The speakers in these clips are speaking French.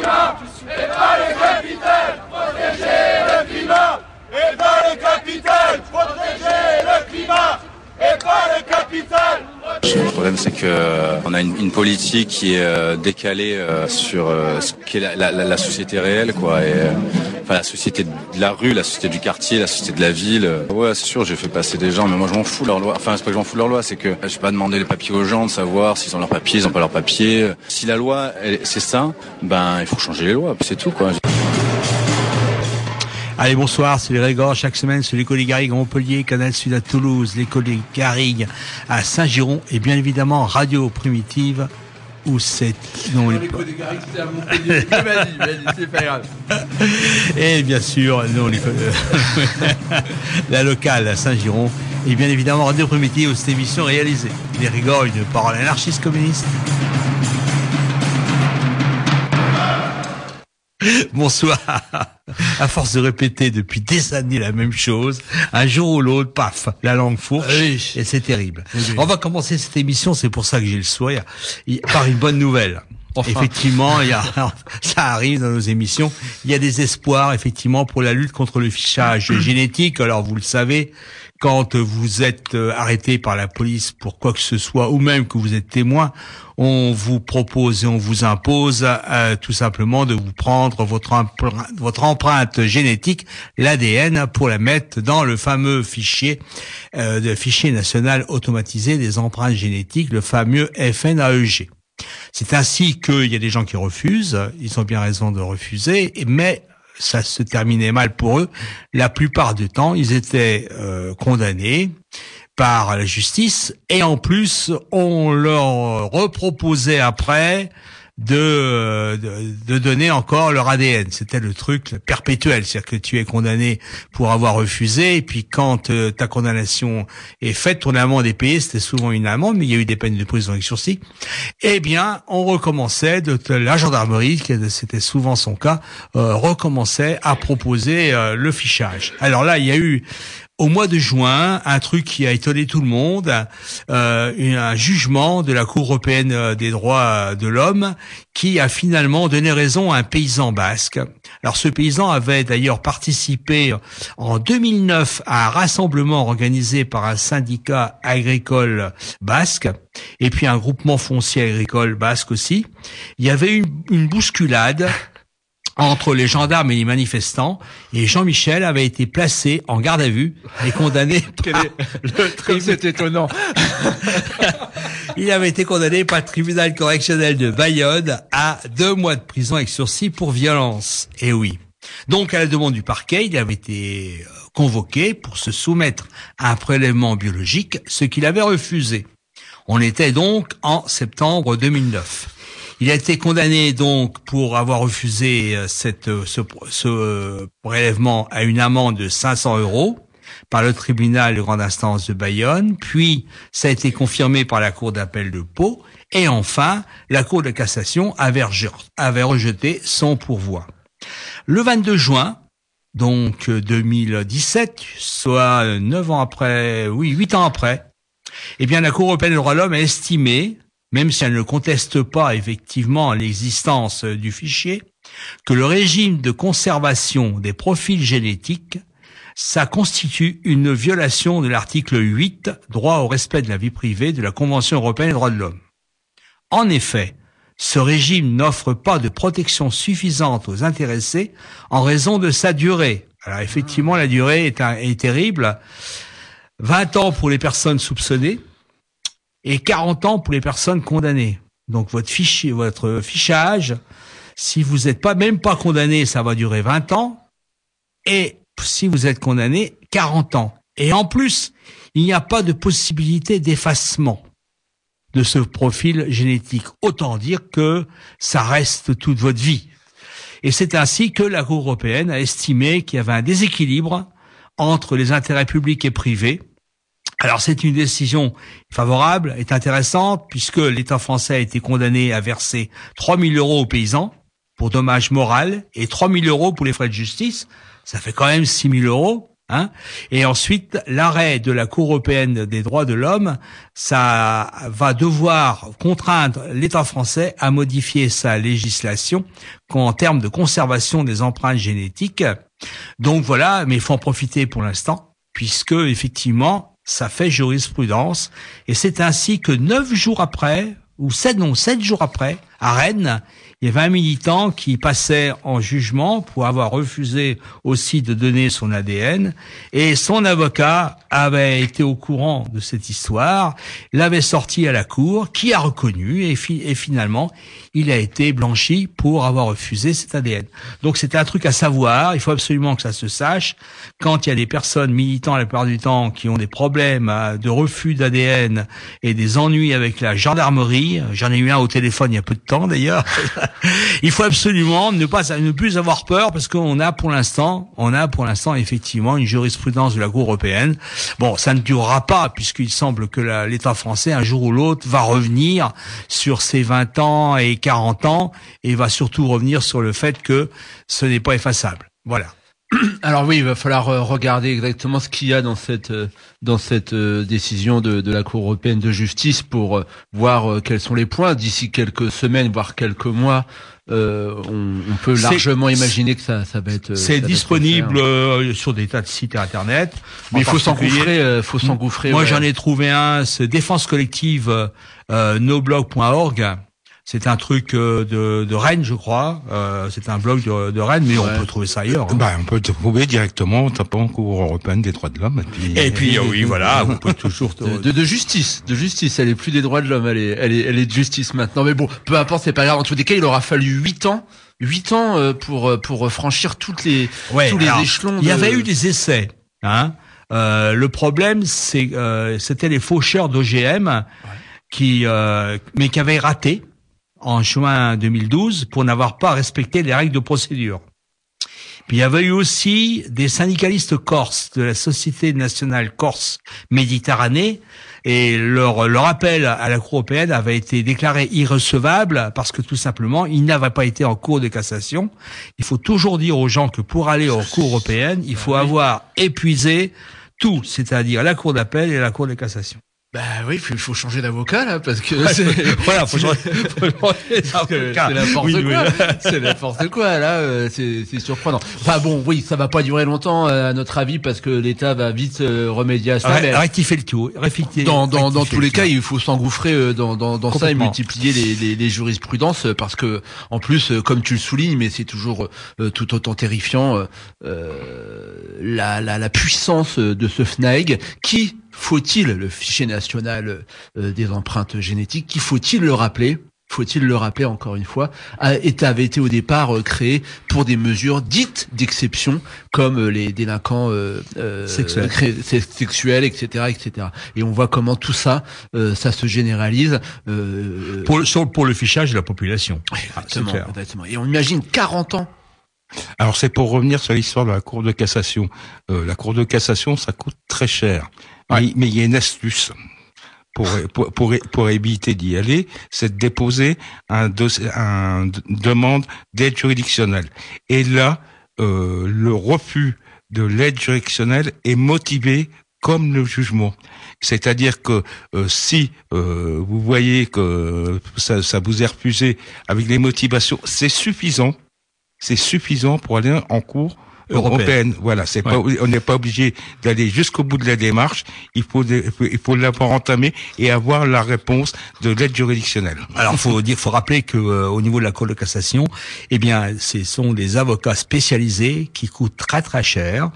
climat, et pas le capital, protéger le climat, et pas le capital, protéger le climat, et pas le capital. Le problème, c'est que euh, on a une, une politique qui est euh, décalée euh, sur ce qu'est la, la, la société réelle, quoi. Et, la société de la rue, la société du quartier, la société de la ville. Ouais, c'est sûr, j'ai fait passer des gens, mais moi, je m'en fous de leur loi. Enfin, c'est pas que je m'en fous de leur loi, c'est que je vais pas demander les papiers aux gens de savoir s'ils ont leurs papiers, ils ont pas leurs papiers. Si la loi, c'est ça, ben, il faut changer les lois, c'est tout, quoi. Allez, bonsoir, c'est les Régors. Chaque semaine, c'est l'école des Garrigues à Montpellier, Canal Sud à Toulouse, l'école des Garrigues à Saint-Giron et bien évidemment Radio Primitive où c'est... Non, les- Et bien sûr, non, l'école- la locale à Saint-Giron et bien évidemment Radio Primitive où cette émission est réalisée. Les Régors, une parole anarchiste communiste. Bonsoir. À force de répéter depuis des années la même chose, un jour ou l'autre, paf, la langue fourche, et c'est terrible. On va commencer cette émission, c'est pour ça que j'ai le sourire, par une bonne nouvelle. Effectivement, il y a, ça arrive dans nos émissions. Il y a des espoirs, effectivement, pour la lutte contre le fichage génétique. Alors, vous le savez, quand vous êtes euh, arrêté par la police pour quoi que ce soit, ou même que vous êtes témoin, on vous propose et on vous impose euh, tout simplement de vous prendre votre, empreinte génétique, l'ADN, pour la mettre dans le fameux fichier, euh, de fichier national automatisé des empreintes génétiques, le fameux FNAEG. C'est ainsi qu'il y a des gens qui refusent, ils ont bien raison de refuser, mais ça se terminait mal pour eux. La plupart du temps, ils étaient euh, condamnés par la justice et en plus, on leur reproposait après de, de, de donner encore leur ADN. C'était le truc perpétuel, c'est-à-dire que tu es condamné pour avoir refusé, et puis quand euh, ta condamnation est faite, ton amende est payée, c'était souvent une amende, mais il y a eu des peines de prison avec sursis, eh bien, on recommençait, de, la gendarmerie, c'était souvent son cas, euh, recommençait à proposer euh, le fichage. Alors là, il y a eu au mois de juin, un truc qui a étonné tout le monde, euh, un jugement de la Cour européenne euh, des droits de l'homme qui a finalement donné raison à un paysan basque. Alors ce paysan avait d'ailleurs participé en 2009 à un rassemblement organisé par un syndicat agricole basque et puis un groupement foncier agricole basque aussi. Il y avait une, une bousculade entre les gendarmes et les manifestants, et Jean-Michel avait été placé en garde à vue et condamné par le. C'est étonnant. Il avait été condamné par le tribunal correctionnel de Bayonne à deux mois de prison avec sursis pour violence. Et oui. Donc, à la demande du parquet, il avait été euh, convoqué pour se soumettre à un prélèvement biologique, ce qu'il avait refusé. On était donc en septembre 2009. Il a été condamné donc pour avoir refusé euh, euh, ce, euh, prélèvement à une amende de 500 euros par le tribunal de grande instance de Bayonne, puis ça a été confirmé par la cour d'appel de Pau, et enfin, la cour de cassation avait, reje- avait rejeté son pourvoi. Le 22 juin, donc euh, 2017, soit neuf ans après, oui, huit ans après, eh bien, la Cour européenne des droits de l'homme a estimé, même si elle ne conteste pas effectivement l'existence euh, du fichier, que le régime de conservation des profils génétiques, ça constitue une violation de l'article 8, droit au respect de la vie privée de la Convention européenne des droits de l'homme. En effet, ce régime n'offre pas de protection suffisante aux intéressés en raison de sa durée. Alors effectivement, la durée est, est terrible. 20 ans pour les personnes soupçonnées et 40 ans pour les personnes condamnées. Donc votre fichier, votre fichage, si vous n'êtes pas même pas condamné, ça va durer 20 ans. Et si vous êtes condamné, 40 ans. Et en plus, il n'y a pas de possibilité d'effacement. de ce profil génétique. Autant dire que ça reste toute votre vie. Et c'est ainsi que la Cour européenne a estimé qu'il y avait un déséquilibre entre les intérêts publics et privés. Alors c'est une décision favorable, est intéressante, puisque l'État français a été condamné à verser 3 000 euros aux paysans pour dommages moraux et 3 000 euros pour les frais de justice. Ça fait quand même 6 000 euros. Hein et ensuite, l'arrêt de la Cour européenne des droits de l'homme, ça va devoir contraindre l'État français à modifier sa législation en termes de conservation des empreintes génétiques. Donc voilà, mais il faut en profiter pour l'instant, puisque effectivement, ça fait jurisprudence. Et c'est ainsi que neuf jours après, ou sept, non, sept jours après, à Rennes, il y avait un militant qui passait en jugement pour avoir refusé aussi de donner son ADN et son avocat avait été au courant de cette histoire, l'avait sorti à la cour, qui a reconnu et, et finalement il a été blanchi pour avoir refusé cet ADN. Donc c'était un truc à savoir, il faut absolument que ça se sache. Quand il y a des personnes militants la plupart du temps qui ont des problèmes euh, de refus d'ADN et des ennuis avec la gendarmerie, j'en ai eu un au téléphone il y a peu de temps d'ailleurs, il faut absolument ne pas ne plus avoir peur parce qu'on a pour l'instant, on a pour l'instant effectivement une jurisprudence de la Cour européenne. Bon, ça ne durera pas puisqu'il semble que l'État français un jour ou l'autre va revenir sur ses 20 ans et 40 ans et va surtout revenir sur le fait que ce n'est pas effaçable. Voilà. Alors oui, il va falloir euh, regarder exactement ce qu'il y a dans cette euh, dans cette euh, décision de, de, la Cour européenne de justice pour voir quels sont les points. D'ici quelques semaines, voire quelques mois, on, on, peut largement imaginer que ça, ça va être. C'est disponible sur des tas de sites internet, mais il faut s'engouffrer. faut s'engouffrer. Moi, j'en ai trouvé un, c'est défense collective noblog.org c'est un truc euh, de, de, Rennes, je crois. Euh, c'est un blog de, de, Rennes, mais on peut trouver ça ailleurs. Hein. Bah, on peut trouver directement en tapant Cour européenne des droits de l'homme. Et puis, oui, voilà, on peut toujours. De, de, justice, de justice. Elle est plus des droits de l'homme, elle est, elle est, elle est de justice maintenant. Mais bon, peu importe, c'est pas grave. En tous les cas, il aura fallu huit ans. Huit ans euh, pour pour franchir toutes les tous les échelons. Il y avait eu des essais, hein. Euh, le problème, c'est euh, c'était les faucheurs d'OGM qui, mais qui avaient raté en juin 2012 pour n'avoir pas respecté les règles de procédure. Puis il y avait eu aussi des syndicalistes corses de la Société nationale corse Méditerranée et leur, leur appel à la Cour européenne avait été déclaré irrecevable parce que tout simplement, il n'avait pas été en cours de cassation. Il faut toujours dire aux gens que pour aller en Cour européenne, il faut avoir épuisé tout, c'est-à-dire la Cour d'appel et la Cour de cassation. Bah oui, il faut changer d'avocat là parce que c'est voilà, faut changer, c'est n'importe quoi. C'est n'importe quoi là, euh, c'est c'est surprenant. Enfin bon, oui, ça va pas durer longtemps euh, à notre avis parce que l'État va vite euh, remédier à ça. rectifier le tout, rectifier. Dans dans, dans tous les cas, il faut s'engouffrer dans dans, dans ça et multiplier les, les, les jurisprudences parce que en plus, comme tu le soulignes, mais c'est toujours tout autant terrifiant la, la la puissance de ce FNAEG qui faut-il le fichier national euh, des empreintes génétiques Qui faut-il le rappeler? Faut-il le rappeler encore une fois, avait été au départ euh, créé pour des mesures dites d'exception, comme euh, les délinquants euh, sexuels. etc., etc. Et on voit comment tout ça, ça se généralise. pour, le, pour le fichage de la population. exactement, exactement. Et on imagine 40 ans alors c'est pour revenir sur l'histoire de la Cour de cassation. la Cour de cassation, ça coûte très cher. Mais, il y a une astuce pour, pour, pour, pour éviter d'y aller, c'est de déposer un, un demande d'aide juridictionnelle. Et là, euh, le refus de l'aide juridictionnelle est motivé comme le jugement. C'est-à-dire que euh, si euh, vous voyez que ça, ça vous est refusé avec les motivations, c'est suffisant, c'est suffisant pour aller en cours européenne. Voilà, c'est pas, on n'est pas obligé d'aller jusqu'au bout de la démarche. Il faut, il faut l'avoir entamé et avoir la réponse de l'aide juridictionnelle. Alors, faut dire, faut rappeler que euh, au niveau de la Cour de cassation, eh bien, ce sont des avocats spécialisés qui coûtent très très cher.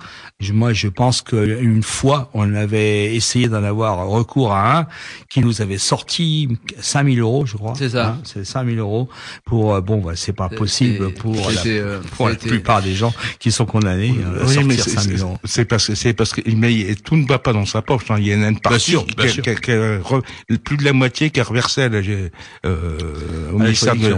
Moi, je pense qu'une fois, on avait essayé d'en avoir recours à un qui nous avait sorti 5000 euros, je crois. C'est ça. Hein, c'est 5000 euros pour, euh, bon, bah, c'est pas possible pour, la, euh, pour la plupart des gens qui sont condamnés condamné à sortir 5 000 euros. C'est parce que c'est parce que mais tout ne va pas dans sa poche. Hein. Il y a une partie plus de la moitié qui a reversé à la, euh, au ministère de.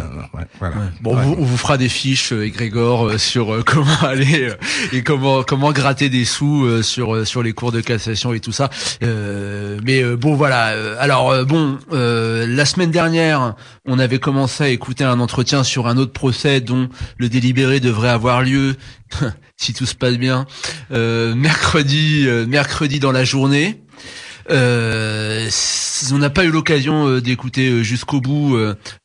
voilà. Bon, on vous fera des fiches, euh, Grégor, euh, sur euh, comment aller et comment comment gratter des sous sur sur les cours de cassation et tout ça. mais bon, voilà. Alors bon, la semaine dernière, on avait commencé à écouter un entretien sur un autre procès dont le délibéré devrait avoir lieu si tout se passe bien mercredi mercredi dans la journée. Euh, on n'a pas eu l'occasion euh, d'écouter euh, jusqu'au bout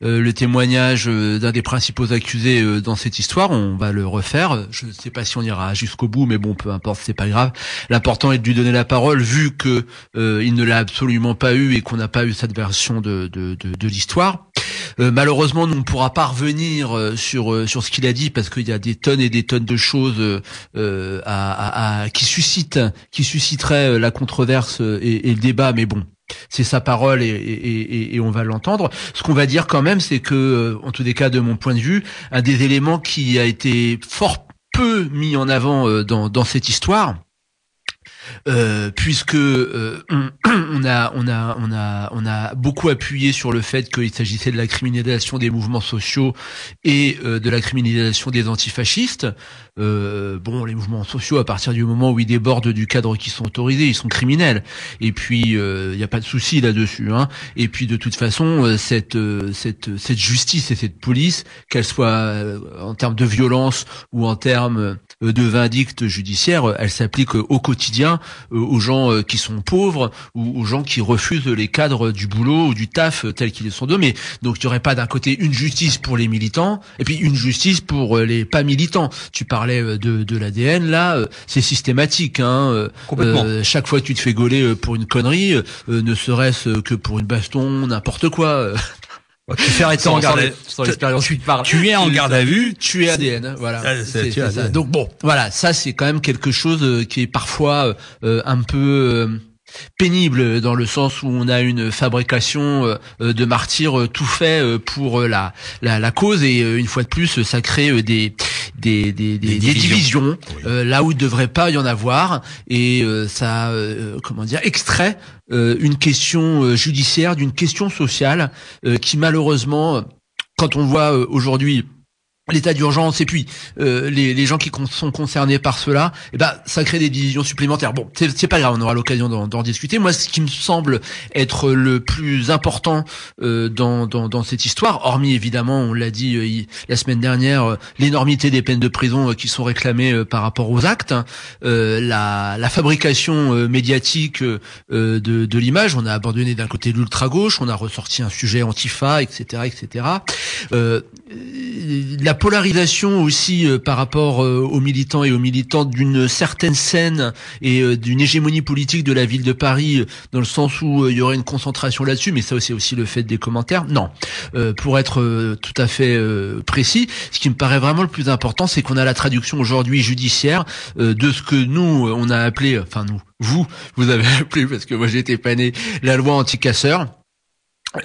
le témoignage d'un des principaux accusés dans cette histoire. On va le refaire. Je ne sais pas si on ira jusqu'au bout, mais bon, peu importe, c'est pas grave. L'important est de lui donner la parole, vu que il ne l'a absolument pas eu et qu'on n'a pas eu cette version de l'histoire. Euh, malheureusement, nous ne pourra pas revenir euh, sur euh, sur ce qu'il a dit parce qu'il y a des tonnes et des tonnes de choses qui suscitent qui susciteraient la controverse et, et le débat. Mais bon, c'est sa parole et, on va l'entendre. Ce qu'on va dire quand même, c'est que, en tous les cas, de mon point de vue, un des éléments qui a été fort peu mis en avant dans cette histoire, euh, puisque euh, on, a on a on a on a beaucoup appuyé sur le fait qu'il s'agissait de la criminalisation des mouvements sociaux et euh, de la criminalisation des antifascistes. Bon, les mouvements sociaux, à partir du moment où ils débordent du cadre qui sont autorisés, ils sont criminels. Et puis il n'y a pas de souci là-dessus. Hein. Et puis de toute façon, cette cette cette justice et cette police, qu'elle soit en termes de violence ou en termes de vindicte judiciaire, elle s'applique au quotidien euh, aux gens euh, qui sont pauvres ou aux gens qui refusent les cadres du boulot ou du taf euh, tels qu'ils sont donnés. Donc il n'y aurait pas d'un côté une justice pour les militants et puis une justice pour les pas militants. Tu parlais de, de l'ADN, là c'est systématique. Hein. chaque fois que tu te fais gauler pour une connerie, ne serait-ce que pour une baston, n'importe quoi. Tu fais garde l'expérience tu, tu es en garde à vue, tu es ADN, voilà. Ah, Donc bon, voilà, ça c'est quand même quelque chose euh, qui est parfois euh, un peu euh, pénible dans le sens où on a une fabrication de martyrs tout fait pour la, la, la cause. Et une fois de plus ça crée des des, des, des, divisions, là où il ne devrait pas y en avoir. Et ça comment dire extrait euh, une question euh, judiciaire, d'une question sociale euh, qui malheureusement, quand on voit aujourd'hui l'état d'urgence et puis euh, les, les, gens qui sont concernés par cela, eh ben ça crée des divisions supplémentaires. Bon, c'est pas grave, on aura l'occasion d'en discuter. Moi, ce qui me semble être le plus important euh, dans, dans, dans, cette histoire, hormis évidemment, on l'a dit euh, la semaine dernière, euh, l'énormité des peines de prison euh, qui sont réclamées par rapport aux actes, hein, la, la, fabrication médiatique de, de l'image. On a abandonné d'un côté l'ultra gauche, on a ressorti un sujet antifa, etc., etc. la polarisation aussi euh, par rapport euh, aux militants et aux militantes d'une certaine scène et euh, d'une hégémonie politique de la ville de Paris, dans le sens où il y aurait une concentration là-dessus, mais ça c'est aussi le fait des commentaires. Non, pour être tout à fait précis, ce qui me paraît vraiment le plus important, c'est qu'on a la traduction aujourd'hui judiciaire de ce que nous on a appelé, enfin nous, vous, vous avez appelé parce que moi j'étais pas né, la loi anti-casseurs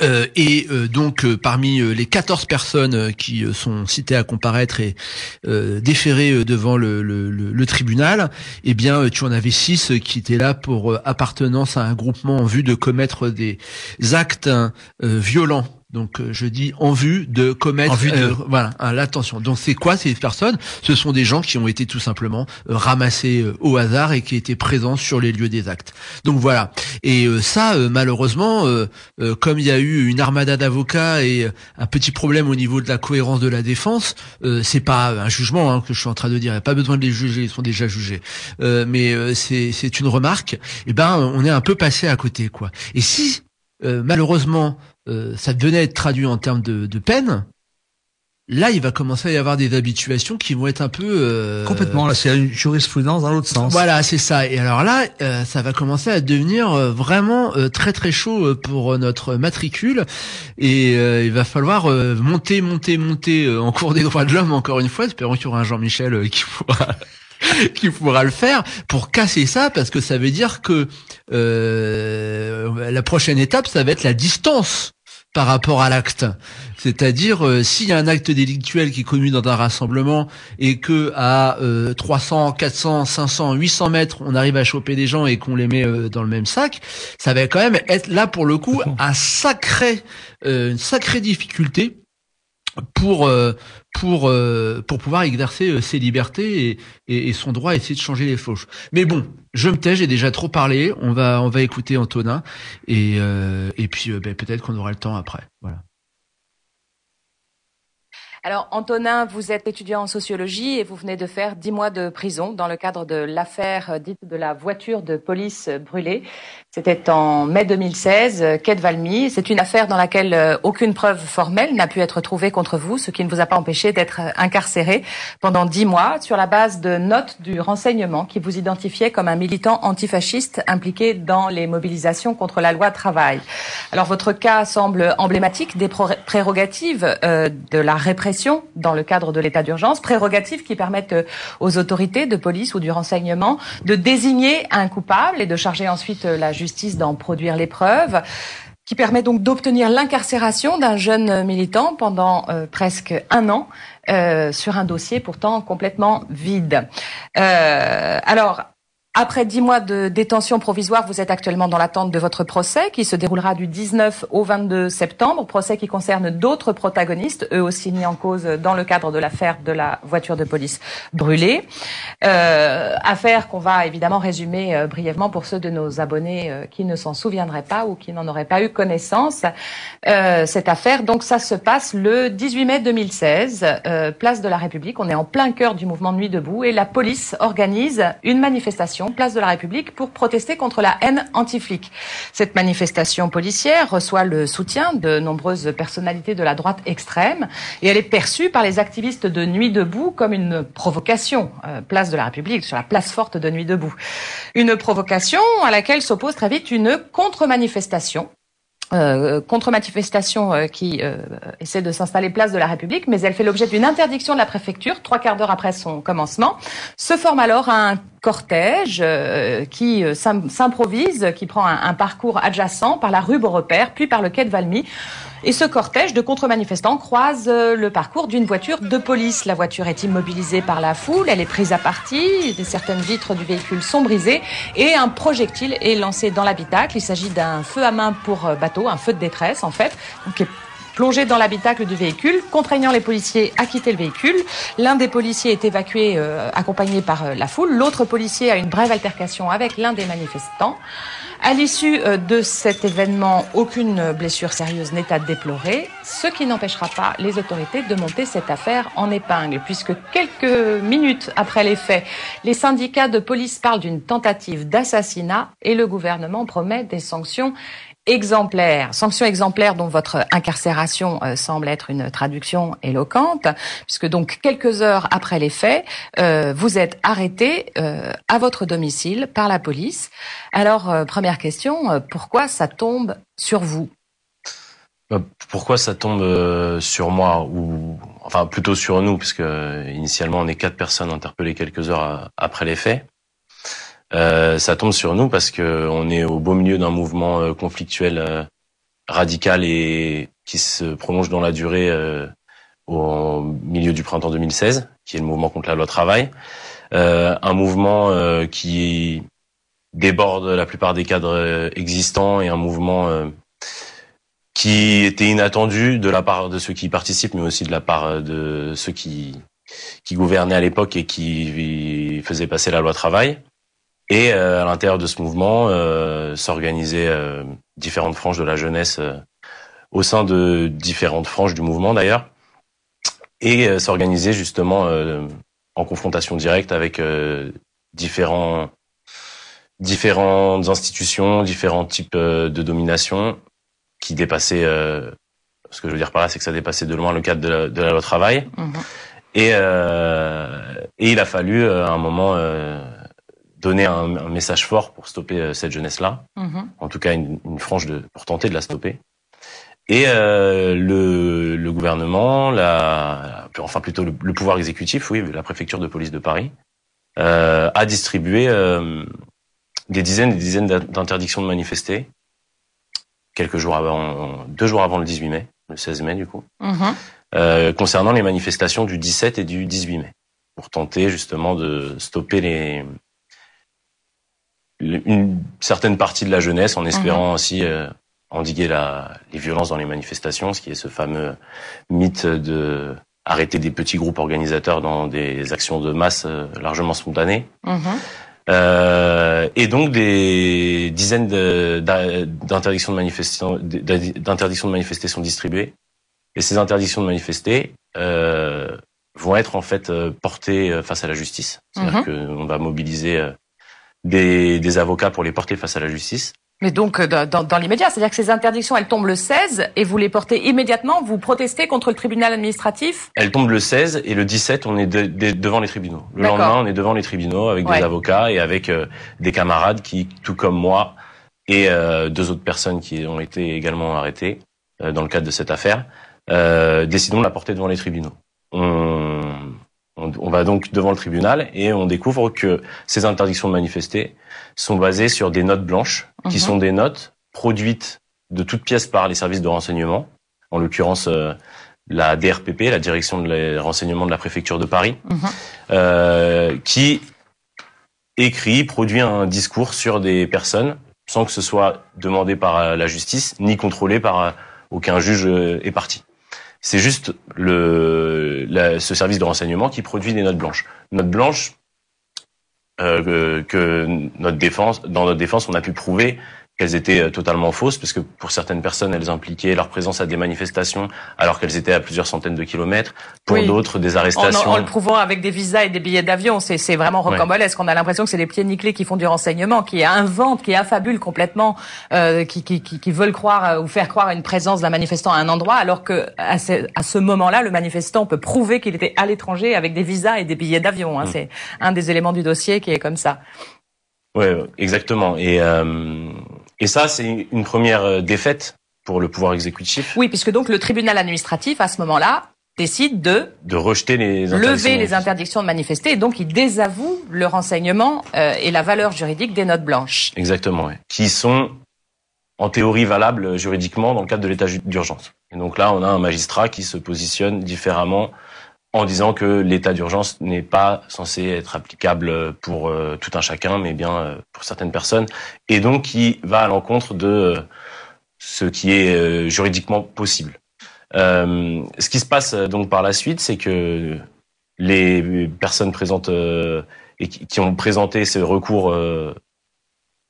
euh, et euh, donc euh, parmi les 14 personnes qui sont citées à comparaître et déférées devant le, tribunal, eh bien tu en avais six qui étaient là pour appartenance à un groupement en vue de commettre des actes violents donc euh, je dis en vue de commettre en vue de... Euh, voilà hein, l'attention. Donc c'est quoi ces personnes? Ce sont des gens qui ont été tout simplement euh, ramassés au hasard et qui étaient présents sur les lieux des actes. Donc voilà. Et ça malheureusement comme il y a eu une armada d'avocats et un petit problème au niveau de la cohérence de la défense, c'est pas un jugement hein, que je suis en train de dire, il n'y a pas besoin de les juger, ils sont déjà jugés. mais c'est c'est une remarque, et eh ben on est un peu passé à côté quoi. Et si malheureusement euh, ça devenait être traduit en termes de, de, peine, là, il va commencer à y avoir des habituations qui vont être un peu... Euh, Complètement, là, c'est une jurisprudence dans l'autre sens. Voilà, c'est ça. Et alors là, euh, ça va commencer à devenir vraiment très très chaud pour notre matricule. Et il va falloir monter, monter, monter en cours des droits de l'homme, encore une fois. Espérons qu'il y aura un Jean-Michel qui pourra... qui pourra le faire pour casser ça parce que ça veut dire que euh, la prochaine étape ça va être la distance par rapport à l'acte. C'est-à-dire, euh, s'il y a un acte délictuel qui est commis dans un rassemblement et que à 300, 400, 500, 800 mètres, on arrive à choper des gens et qu'on les met euh, dans le même sac, ça va quand même être là pour le coup un sacré, euh, une sacrée difficulté pour pour pour pouvoir exercer ses libertés et, et, son droit à essayer de changer les fauches. Mais bon, je me tais, j'ai déjà trop parlé. On va on va écouter Antonin et et puis ben, peut-être qu'on aura le temps après. Voilà. Alors, Antonin, vous êtes étudiant en sociologie et vous venez de faire dix mois de prison dans le cadre de l'affaire dite de la voiture de police brûlée. C'était en mai 2016, quai de Valmy. C'est une affaire dans laquelle euh, aucune preuve formelle n'a pu être trouvée contre vous, ce qui ne vous a pas empêché d'être incarcéré pendant dix mois sur la base de notes du renseignement qui vous identifiait comme un militant antifasciste impliqué dans les mobilisations contre la loi travail. Alors, votre cas semble emblématique des prérogatives euh, de la répression dans le cadre de l'état d'urgence, prérogatives qui permettent euh, aux autorités de police ou du renseignement de désigner un coupable et de charger ensuite la justice d'en produire l'épreuve qui permet donc d'obtenir l'incarcération d'un jeune militant pendant euh, presque un an euh, sur un dossier pourtant complètement vide. Euh, alors, après dix mois de détention provisoire, vous êtes actuellement dans l'attente de votre procès qui se déroulera du 19 au 22 septembre, procès qui concerne d'autres protagonistes, eux aussi mis en cause dans le cadre de l'affaire de la voiture de police brûlée. Euh, affaire qu'on va évidemment résumer euh, brièvement pour ceux de nos abonnés euh, qui ne s'en souviendraient pas ou qui n'en auraient pas eu connaissance. Euh, cette affaire, donc ça se passe le 18 mai 2016, place de la République. On est en plein cœur du mouvement Nuit debout et la police organise une manifestation place de la République, pour protester contre la haine anti-flic. Cette manifestation policière reçoit le soutien de nombreuses personnalités de la droite extrême et elle est perçue par les activistes de Nuit debout comme une provocation, euh, place de la République, sur la place forte de Nuit debout. Une provocation à laquelle s'oppose très vite une contre-manifestation euh, contre-manifestation euh, qui euh, essaie de s'installer place de la République, mais elle fait l'objet d'une interdiction de la préfecture trois quarts d'heure après son commencement. Se forme alors un cortège qui s'improvise, qui prend un, parcours adjacent par la rue Beaurepaire, puis par le quai de Valmy, et ce cortège de contre-manifestants croise euh, le parcours d'une voiture de police. La voiture est immobilisée par la foule, elle est prise à partie, certaines vitres du véhicule sont brisées et un projectile est lancé dans l'habitacle. Il s'agit d'un feu à main pour euh, bateau, un feu de détresse en fait, qui est plongé dans l'habitacle du véhicule, contraignant les policiers à quitter le véhicule. L'un des policiers est évacué, euh, accompagné par la foule. L'autre policier a une brève altercation avec l'un des manifestants. À l'issue euh, de cet événement, aucune blessure sérieuse n'est à déplorer, ce qui n'empêchera pas les autorités de monter cette affaire en épingle, puisque quelques minutes après les faits, les syndicats de police parlent d'une tentative d'assassinat et le gouvernement promet des sanctions exemplaire, sanction exemplaire dont votre incarcération euh, semble être une traduction éloquente, puisque donc quelques heures après les faits, euh, vous êtes arrêté euh, à votre domicile par la police. Alors, première question, pourquoi ça tombe sur vous? Pourquoi ça tombe sur moi ou enfin plutôt sur nous puisque initialement on est quatre personnes interpellées quelques heures après les faits. Euh, ça tombe sur nous parce que on est au beau milieu d'un mouvement euh, conflictuel euh, radical et qui se prolonge dans la durée au milieu du printemps 2016, qui est le mouvement contre la loi travail. un mouvement qui déborde la plupart des cadres existants et un mouvement qui était inattendu de la part de ceux qui y participent, mais aussi de la part de ceux qui, qui gouvernaient à l'époque et qui faisaient passer la loi travail. Et euh, à l'intérieur de ce mouvement, euh, s'organisaient euh, différentes franges de la jeunesse au sein de différentes franges du mouvement d'ailleurs, et s'organiser justement en confrontation directe avec différents différentes institutions, différents types de domination qui dépassaient. ce que je veux dire par là, c'est que ça dépassait de loin le cadre de la, de la loi travail. Mmh. Et, et il a fallu à un moment donner un, message fort pour stopper euh, cette jeunesse-là. Mhm. En tout cas, une, une, frange de, pour tenter de la stopper. Et euh, le, le, gouvernement, la, enfin plutôt le, pouvoir exécutif, oui, la préfecture de police de Paris, euh, a distribué euh, des dizaines et des dizaines d'interdictions de manifester quelques jours avant, deux jours avant le 18 mai, le 16 mai du coup, mhm. concernant les manifestations du 17 et du 18 mai, pour tenter justement de stopper les, une certaine partie de la jeunesse en espérant mhm. aussi endiguer la, les violences dans les manifestations, ce qui est ce fameux mythe de arrêter des petits groupes organisateurs dans des actions de masse euh, largement spontanées. Mhm. Euh, et donc des dizaines d'interdictions de, manifester, d'interdictions de manifester sont distribuées. Et ces interdictions de manifester euh, vont être en fait euh, portées face à la justice. C'est-à-dire mhm. qu'on va mobiliser des, des avocats pour les porter face à la justice. Mais donc, euh, dans, dans l'immédiat, c'est-à-dire que ces interdictions, elles tombent le 16 et vous les portez immédiatement, vous protestez contre le tribunal administratif Elles tombent le 16 et le 17, on est devant les tribunaux. Le lendemain, on est devant les tribunaux avec des avocats et avec euh, des camarades qui, tout comme moi, et euh, deux autres personnes qui ont été également arrêtées dans le cadre de cette affaire, décidons de la porter devant les tribunaux. On, on, va donc devant le tribunal et on découvre que ces interdictions de manifester sont basées sur des notes blanches, qui mhm. sont des notes produites de toutes pièces par les services de renseignement, en l'occurrence euh, la DRPP, la Direction de renseignement de la préfecture de Paris, mhm. euh, qui écrit, produit un discours sur des personnes sans que ce soit demandé par la justice ni contrôlé par euh, aucun juge et parti. C'est juste ce service de renseignement qui produit des notes blanches. Notes blanches euh, que notre défense, dans notre défense, on a pu prouver qu'elles étaient euh, totalement fausses, parce que pour certaines personnes, elles impliquaient leur présence à des manifestations alors qu'elles étaient à plusieurs centaines de kilomètres. Pour d'autres, des arrestations. En, en, le prouvant avec des visas et des billets d'avion, c'est vraiment rocambolesque. qu'on a l'impression que c'est des pieds nickelés qui font du renseignement, qui inventent, qui affabulent complètement, euh, qui, qui, qui, qui, veulent croire euh, ou faire croire à une présence d'un manifestant à un endroit, alors que à ce, à ce moment-là, le manifestant peut prouver qu'il était à l'étranger avec des visas et des billets d'avion. Hein. Mm. C'est un des éléments du dossier qui est comme ça. Ouais, exactement. Et euh, et ça, c'est une première euh, défaite pour le pouvoir exécutif. Oui, puisque donc le tribunal administratif, à ce moment-là, décide de de rejeter les lever les interdictions de manifester et donc il désavoue le renseignement euh, et la valeur juridique des notes blanches. Exactement, qui sont en théorie valables juridiquement dans le cadre de l'état d'urgence. Et donc là, on a un magistrat qui se positionne différemment en disant que l'état d'urgence n'est pas censé être applicable pour euh, tout un chacun, mais bien euh, pour certaines personnes, et donc qui va à l'encontre de euh, ce qui est juridiquement possible. ce qui se passe donc par la suite, c'est que les personnes présentes et qui, ont présenté ce recours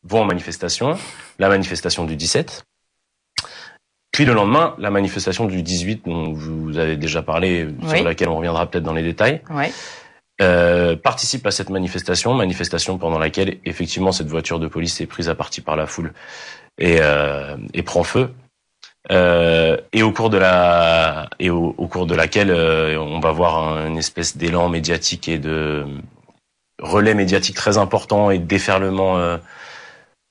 vont en manifestation, la manifestation du 17, puis le lendemain, la manifestation du 18, dont vous avez déjà parlé, sur laquelle on reviendra peut-être dans les détails, euh, participe à cette manifestation, manifestation pendant laquelle effectivement cette voiture de police est prise à partie par la foule et, euh, et prend feu. Euh, et au cours de la et au, cours de laquelle on va voir une espèce d'élan médiatique et de relais médiatique très important et de déferlement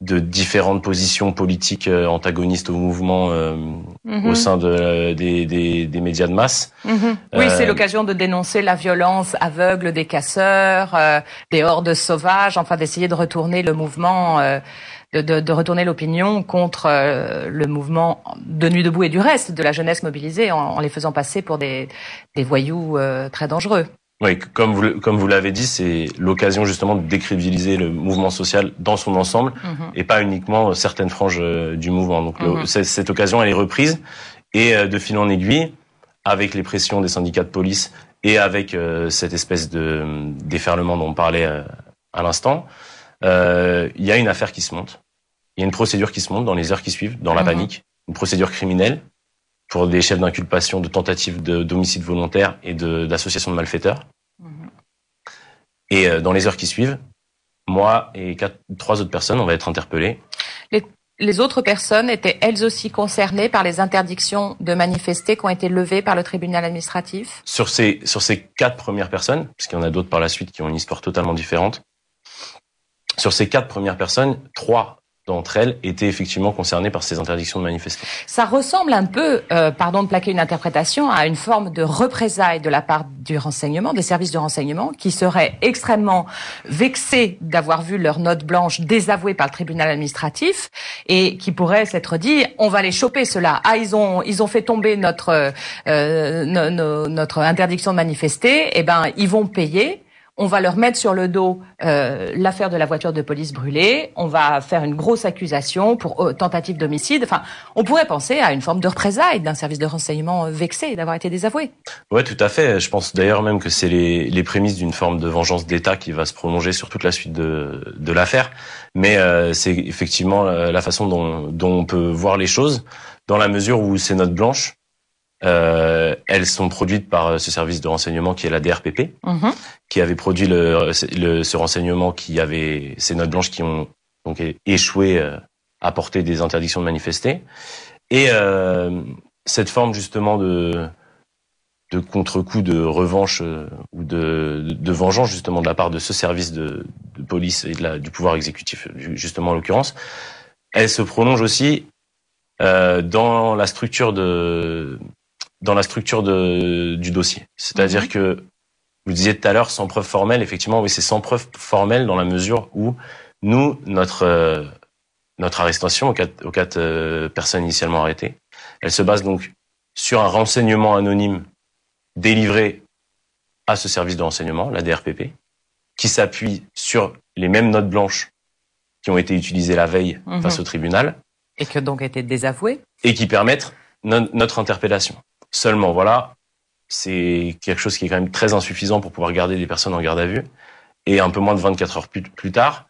de différentes positions politiques euh, antagonistes au mouvement euh, mhm. au sein de, des, des, des, médias de masse. Mhm. Oui, c'est euh, l'occasion de dénoncer la violence aveugle des casseurs, des hordes sauvages, enfin d'essayer de retourner le mouvement, de, de, de, retourner l'opinion contre le mouvement de Nuit debout et du reste de la jeunesse mobilisée en, en les faisant passer pour des, des voyous très dangereux. Oui, comme vous, comme vous l'avez dit, c'est l'occasion justement de décrédibiliser le mouvement social dans son ensemble mhm. et pas uniquement certaines franges euh, du mouvement. Donc mhm. cette occasion, elle est reprise et euh, de fil en aiguille, avec les pressions des syndicats de police et avec euh, cette espèce de déferlement dont on parlait à l'instant, il y a une affaire qui se monte. Il y a une procédure qui se monte dans les heures qui suivent, dans la mhm. panique, une procédure criminelle pour des chefs d'inculpation de tentatives d'homicide volontaire et d'association de, malfaiteurs. Mhm. Et euh, dans les heures qui suivent, moi et quatre, trois autres personnes, on va être interpellés. Les, autres personnes étaient elles aussi concernées par les interdictions de manifester qui ont été levées par le tribunal administratif? Sur ces, sur ces quatre premières personnes, puisqu'il y en a d'autres par la suite qui ont une histoire totalement différente, sur ces quatre premières personnes, trois d'entre elles étaient effectivement concernées par ces interdictions de manifester. Ça ressemble un peu, euh, pardon de plaquer une interprétation, à une forme de représailles de la part du renseignement, des services de renseignement, qui seraient extrêmement vexés d'avoir vu leur note blanche désavouée par le tribunal administratif et qui pourraient s'être dit on va les choper cela. Ah ils ont ils ont fait tomber notre euh, notre interdiction de manifester. Eh ben ils vont payer on va leur mettre sur le dos euh, l'affaire de la voiture de police brûlée, on va faire une grosse accusation pour euh, tentative d'homicide. Enfin, on pourrait penser à une forme de représailles d'un service de renseignement vexé d'avoir été désavoué. Ouais, tout à fait. Je pense d'ailleurs même que c'est les, les prémices d'une forme de vengeance d'État qui va se prolonger sur toute la suite de, de l'affaire. Mais euh, c'est effectivement la, façon dont, dont on peut voir les choses, dans la mesure où ces notes blanches euh, elles sont produites par euh, ce service de renseignement qui est la DRPP, mhm. qui avait produit le, ce renseignement qui avait ces notes blanches qui ont donc échoué euh, à porter des interdictions de manifester. Et euh, cette forme justement de de contre-coup, de revanche ou de, de, vengeance justement de la part de ce service de, de police et de la, du pouvoir exécutif, justement en l'occurrence, elle se prolonge aussi euh, dans la structure de dans la structure de, du dossier. C'est-à-dire mhm. que vous disiez tout à l'heure sans preuve formelle, effectivement, oui, c'est sans preuve formelle dans la mesure où nous, notre euh, notre arrestation aux quatre, aux quatre euh, personnes initialement arrêtées, elle se base donc sur un renseignement anonyme délivré à ce service de renseignement, la DRPP, qui s'appuie sur les mêmes notes blanches qui ont été utilisées la veille mhm. face au tribunal. Et qui ont donc été désavouées. Et qui permettent notre interpellation. Seulement, voilà, c'est quelque chose qui est quand même très insuffisant pour pouvoir garder des personnes en garde à vue. Et un peu moins de 24 heures plus, tard,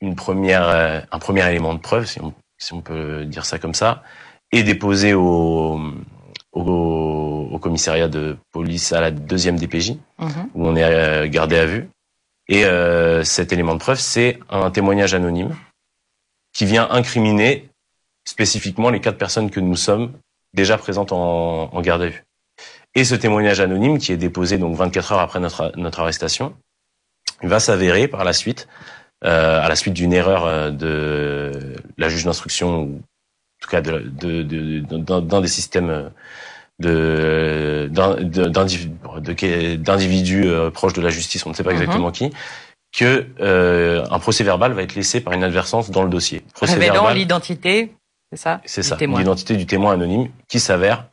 une première, euh, un premier élément de preuve, si on, si on, peut dire ça comme ça, est déposé au, au, au, commissariat de police à la deuxième DPJ, mhm. où on est euh, gardé à vue. Et euh, cet élément de preuve, c'est un témoignage anonyme qui vient incriminer spécifiquement les quatre personnes que nous sommes déjà présente en, en garde à vue. Et ce témoignage anonyme, qui est déposé donc 24 heures après notre, notre arrestation, va s'avérer par la suite, euh, à la suite d'une erreur euh, de la juge d'instruction, ou en tout cas d'un de, de, de, des systèmes de d'individus euh, proches de la justice, on ne sait pas mhm. exactement qui, que euh, un procès verbal va être laissé par une adversance dans le dossier. Procès Révélant l'identité c'est ça? C'est ça, l'identité du témoin anonyme qui s'avère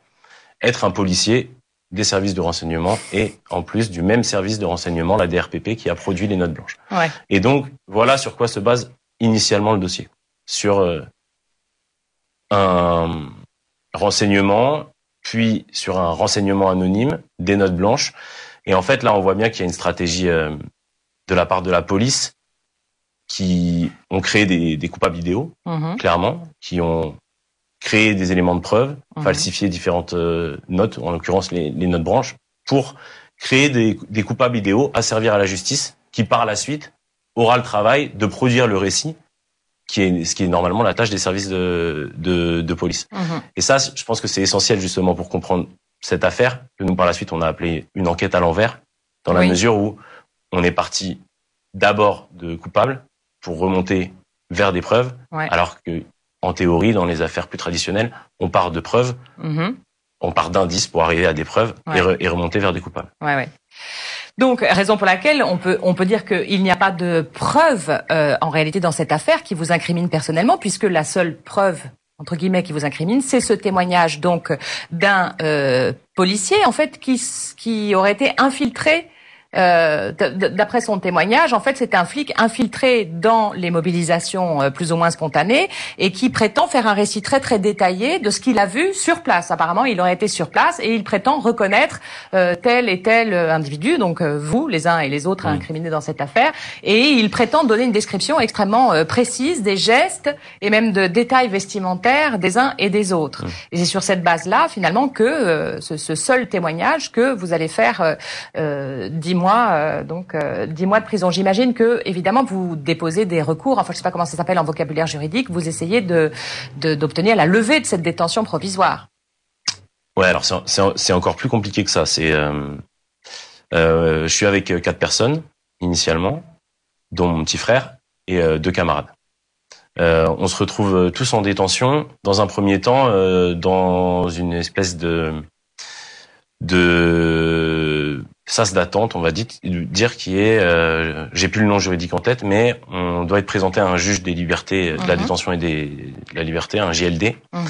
être un policier des services de renseignement et en plus du même service de renseignement, la DRPP, qui a produit les notes blanches. Et donc, voilà sur quoi se base initialement le dossier. Sur euh, un renseignement, puis sur un renseignement anonyme, des notes blanches. Et en fait, là, on voit bien qu'il y a une stratégie euh, de la part de la police qui ont créé des, des coupables vidéo, mhm. clairement, qui ont créé des éléments de preuve, mhm. falsifié différentes euh, notes, en l'occurrence les, les, notes branches, pour créer des, des coupables idéaux à servir à la justice, qui par la suite aura le travail de produire le récit, qui est ce qui est normalement la tâche des services de, de, de police. Mhm. Et ça, je pense que c'est essentiel justement pour comprendre cette affaire que nous par la suite on a appelé une enquête à l'envers, dans la mesure où on est parti d'abord de coupables pour remonter vers des preuves, alors que en théorie, dans les affaires plus traditionnelles, on part de preuves, mm-hmm. on part d'indices pour arriver à des preuves et, remonter vers des coupables. Ouais, ouais. Donc, raison pour laquelle on peut on peut dire qu'il n'y a pas de preuve euh, en réalité dans cette affaire qui vous incrimine personnellement, puisque la seule preuve entre guillemets qui vous incrimine, c'est ce témoignage donc d'un euh, policier en fait qui qui aurait été infiltré euh, d'après son témoignage, en fait, c'est un flic infiltré dans les mobilisations euh, plus ou moins spontanées et qui prétend faire un récit très très détaillé de ce qu'il a vu sur place. Apparemment, il aurait été sur place et il prétend reconnaître euh, tel et tel individu, donc vous, les uns et les autres incriminés dans cette affaire, et il prétend donner une description extrêmement précise des gestes et même de détails vestimentaires des uns et des autres. Et c'est sur cette base-là, finalement, que ce, ce, seul témoignage que vous allez faire dix euh, donc euh, dix mois de prison. J'imagine que évidemment vous déposez des recours. Enfin, je sais pas comment ça s'appelle en vocabulaire juridique. Vous essayez de d'obtenir la levée de cette détention provisoire. Ouais, alors c'est encore plus compliqué que ça. C'est euh, je suis avec quatre personnes initialement, dont mon petit frère et deux camarades. on se retrouve tous en détention. Dans un premier temps, dans une espèce de de sas d'attente, on va dire, dire qui est, euh, j'ai plus le nom juridique en tête, mais on doit être présenté à un juge des libertés, de la mhm. détention et des, de la liberté, un JLD. Mhm.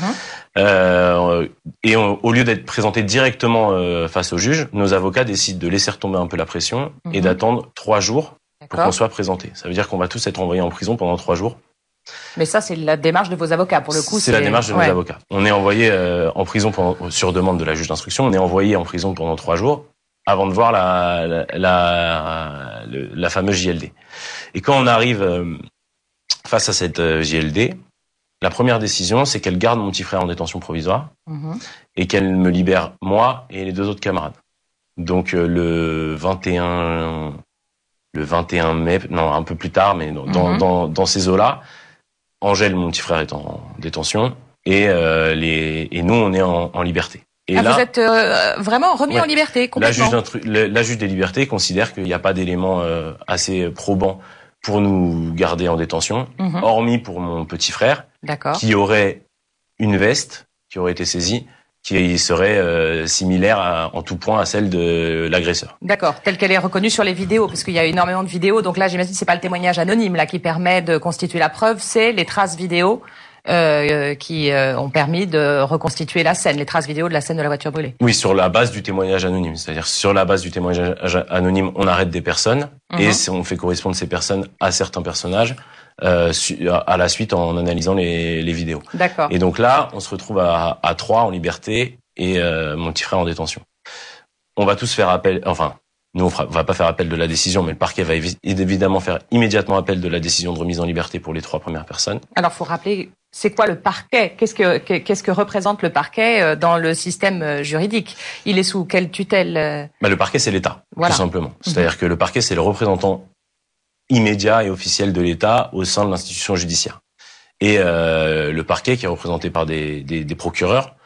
Euh, et au lieu d'être présenté directement euh, face au juge, nos avocats décident de laisser retomber un peu la pression et mhm. d'attendre trois jours pour qu'on soit présenté. Ça veut dire qu'on va tous être envoyés en prison pendant trois jours. Mais ça, c'est la démarche de vos avocats, pour le coup. C'est la démarche de nos avocats. On est envoyé en prison pendant, sur demande de la juge d'instruction. On est envoyé en prison pendant trois jours avant de voir la, la, la, fameuse JLD. Et quand on arrive euh, face à cette euh, JLD, la première décision, c'est qu'elle garde mon petit frère en détention provisoire mhm. et qu'elle me libère moi et les deux autres camarades. Donc le 21 le 21 mai, non un peu plus tard, mais dans, mhm. dans, dans ces eaux-là, Angèle, mon petit frère, est en détention et, euh, les, et nous, on est en, en liberté. Et ah, là, vous êtes euh, vraiment remis en liberté complètement. La juge, la juge des libertés considère qu'il n'y a pas d'éléments euh, assez probants pour nous garder en détention, mhm. hormis pour mon petit frère, qui aurait une veste qui aurait été saisie qui serait euh, similaire en tout point à celle de l'agresseur. D'accord, telle qu'elle est reconnue sur les vidéos, parce qu'il y a énormément de vidéos. Donc là, j'imagine que c'est pas le témoignage anonyme là qui permet de constituer la preuve, c'est les traces vidéo euh, qui euh, ont permis de reconstituer la scène, les traces vidéo de la scène de la voiture brûlée. Oui, sur la base du témoignage anonyme, c'est-à-dire sur la base du témoignage anonyme, on arrête des personnes et mhm. on fait correspondre ces personnes à certains personnages. Euh, à la suite en analysant les, les vidéos. D'accord. Et donc là, on se retrouve à, à trois en liberté et euh, mon petit frère en détention. On va tous faire appel, enfin, nous, on va pas faire appel de la décision, mais le parquet va évidemment faire immédiatement appel de la décision de remise en liberté pour les trois premières personnes. Alors, faut rappeler, c'est quoi le parquet? Qu'est-ce que qu'est-ce que représente le parquet euh, dans le système euh, juridique? Il est sous quelle tutelle bah, le parquet, c'est l'État, tout simplement. Mhm. C'est-à-dire que le parquet, c'est le représentant immédiat et officiel de l'État au sein de l'institution judiciaire. Et euh, le parquet, qui est représenté par des, des, des procureurs,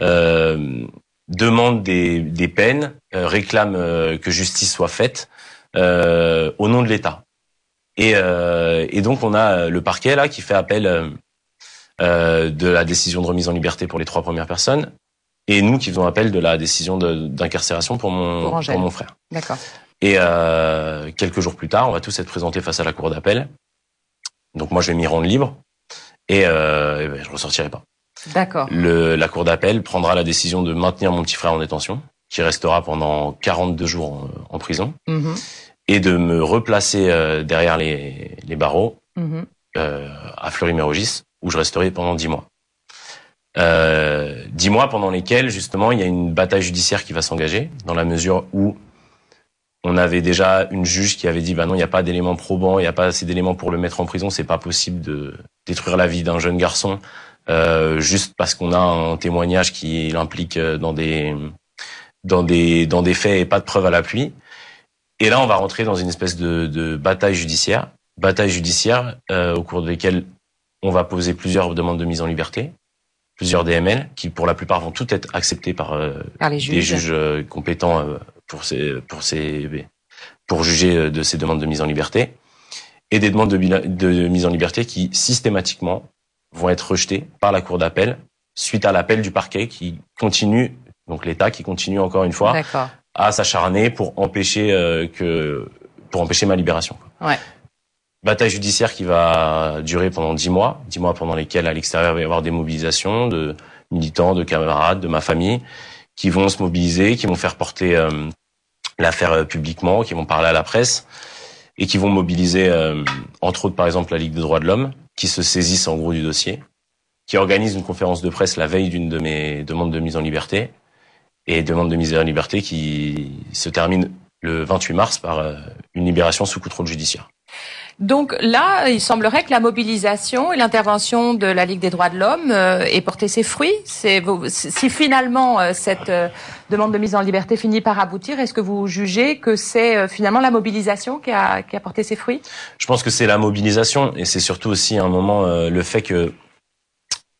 euh, demande des, des peines, euh, réclame euh, que justice soit faite euh, au nom de l'État. Et, et, donc on a le parquet là qui fait appel de la décision de remise en liberté pour les trois premières personnes, et nous qui faisons appel de la décision d'incarcération pour mon pour mon frère. D'accord. Et euh, quelques jours plus tard, on va tous être présentés face à la cour d'appel. Donc moi, je vais m'y rendre libre et, euh, et ben, je ressortirai pas. D'accord. La cour d'appel prendra la décision de maintenir mon petit frère en détention, qui restera pendant 42 jours en, prison, mm et de me replacer euh, derrière les, les barreaux mm euh, à Fleury-Mérogis, où je resterai pendant 10 mois. Euh, 10 mois pendant lesquels, justement, il y a une bataille judiciaire qui va s'engager, dans la mesure où on avait déjà une juge qui avait dit bah non, il n'y a pas d'éléments probants, il n'y a pas assez d'éléments pour le mettre en prison, c'est pas possible de détruire la vie d'un jeune garçon euh, juste parce qu'on a un témoignage qui l'implique dans des dans des dans des faits et pas de preuves à l'appui. Et là, on va rentrer dans une espèce de, bataille judiciaire, bataille judiciaire euh, au cours de laquelle on va poser plusieurs demandes de mise en liberté, plusieurs DML qui pour la plupart vont toutes être acceptées par, euh, les juges. des juges compétents pour ces, pour ces, pour juger euh, de ces demandes de mise en liberté et des demandes de, de mise en liberté qui systématiquement vont être rejetées par la cour d'appel suite à l'appel du parquet qui continue, donc l'État qui continue encore une fois à s'acharner pour empêcher euh, que pour empêcher ma libération. Ouais. Bataille judiciaire qui va durer pendant dix mois, dix mois pendant lesquels à l'extérieur il va y avoir des mobilisations de militants, de camarades, de ma famille, qui vont se mobiliser, qui vont faire porter euh, l'affaire euh, publiquement, qui vont parler à la presse et qui vont mobiliser, euh, entre autres par exemple la Ligue des droits de l'homme, qui se saisissent en gros du dossier, qui organise une conférence de presse la veille d'une de mes demandes de mise en liberté et demande de mise en liberté qui se termine le 28 mars par une libération sous contrôle judiciaire. Donc là, il semblerait que la mobilisation et l'intervention de la Ligue des droits de l'homme euh, ait porté ses fruits. Si finalement euh, cette euh, demande de mise en liberté finit par aboutir, est-ce que vous jugez que c'est finalement la mobilisation qui a, qui a porté ses fruits? Je pense que c'est la mobilisation et c'est surtout aussi un moment le fait que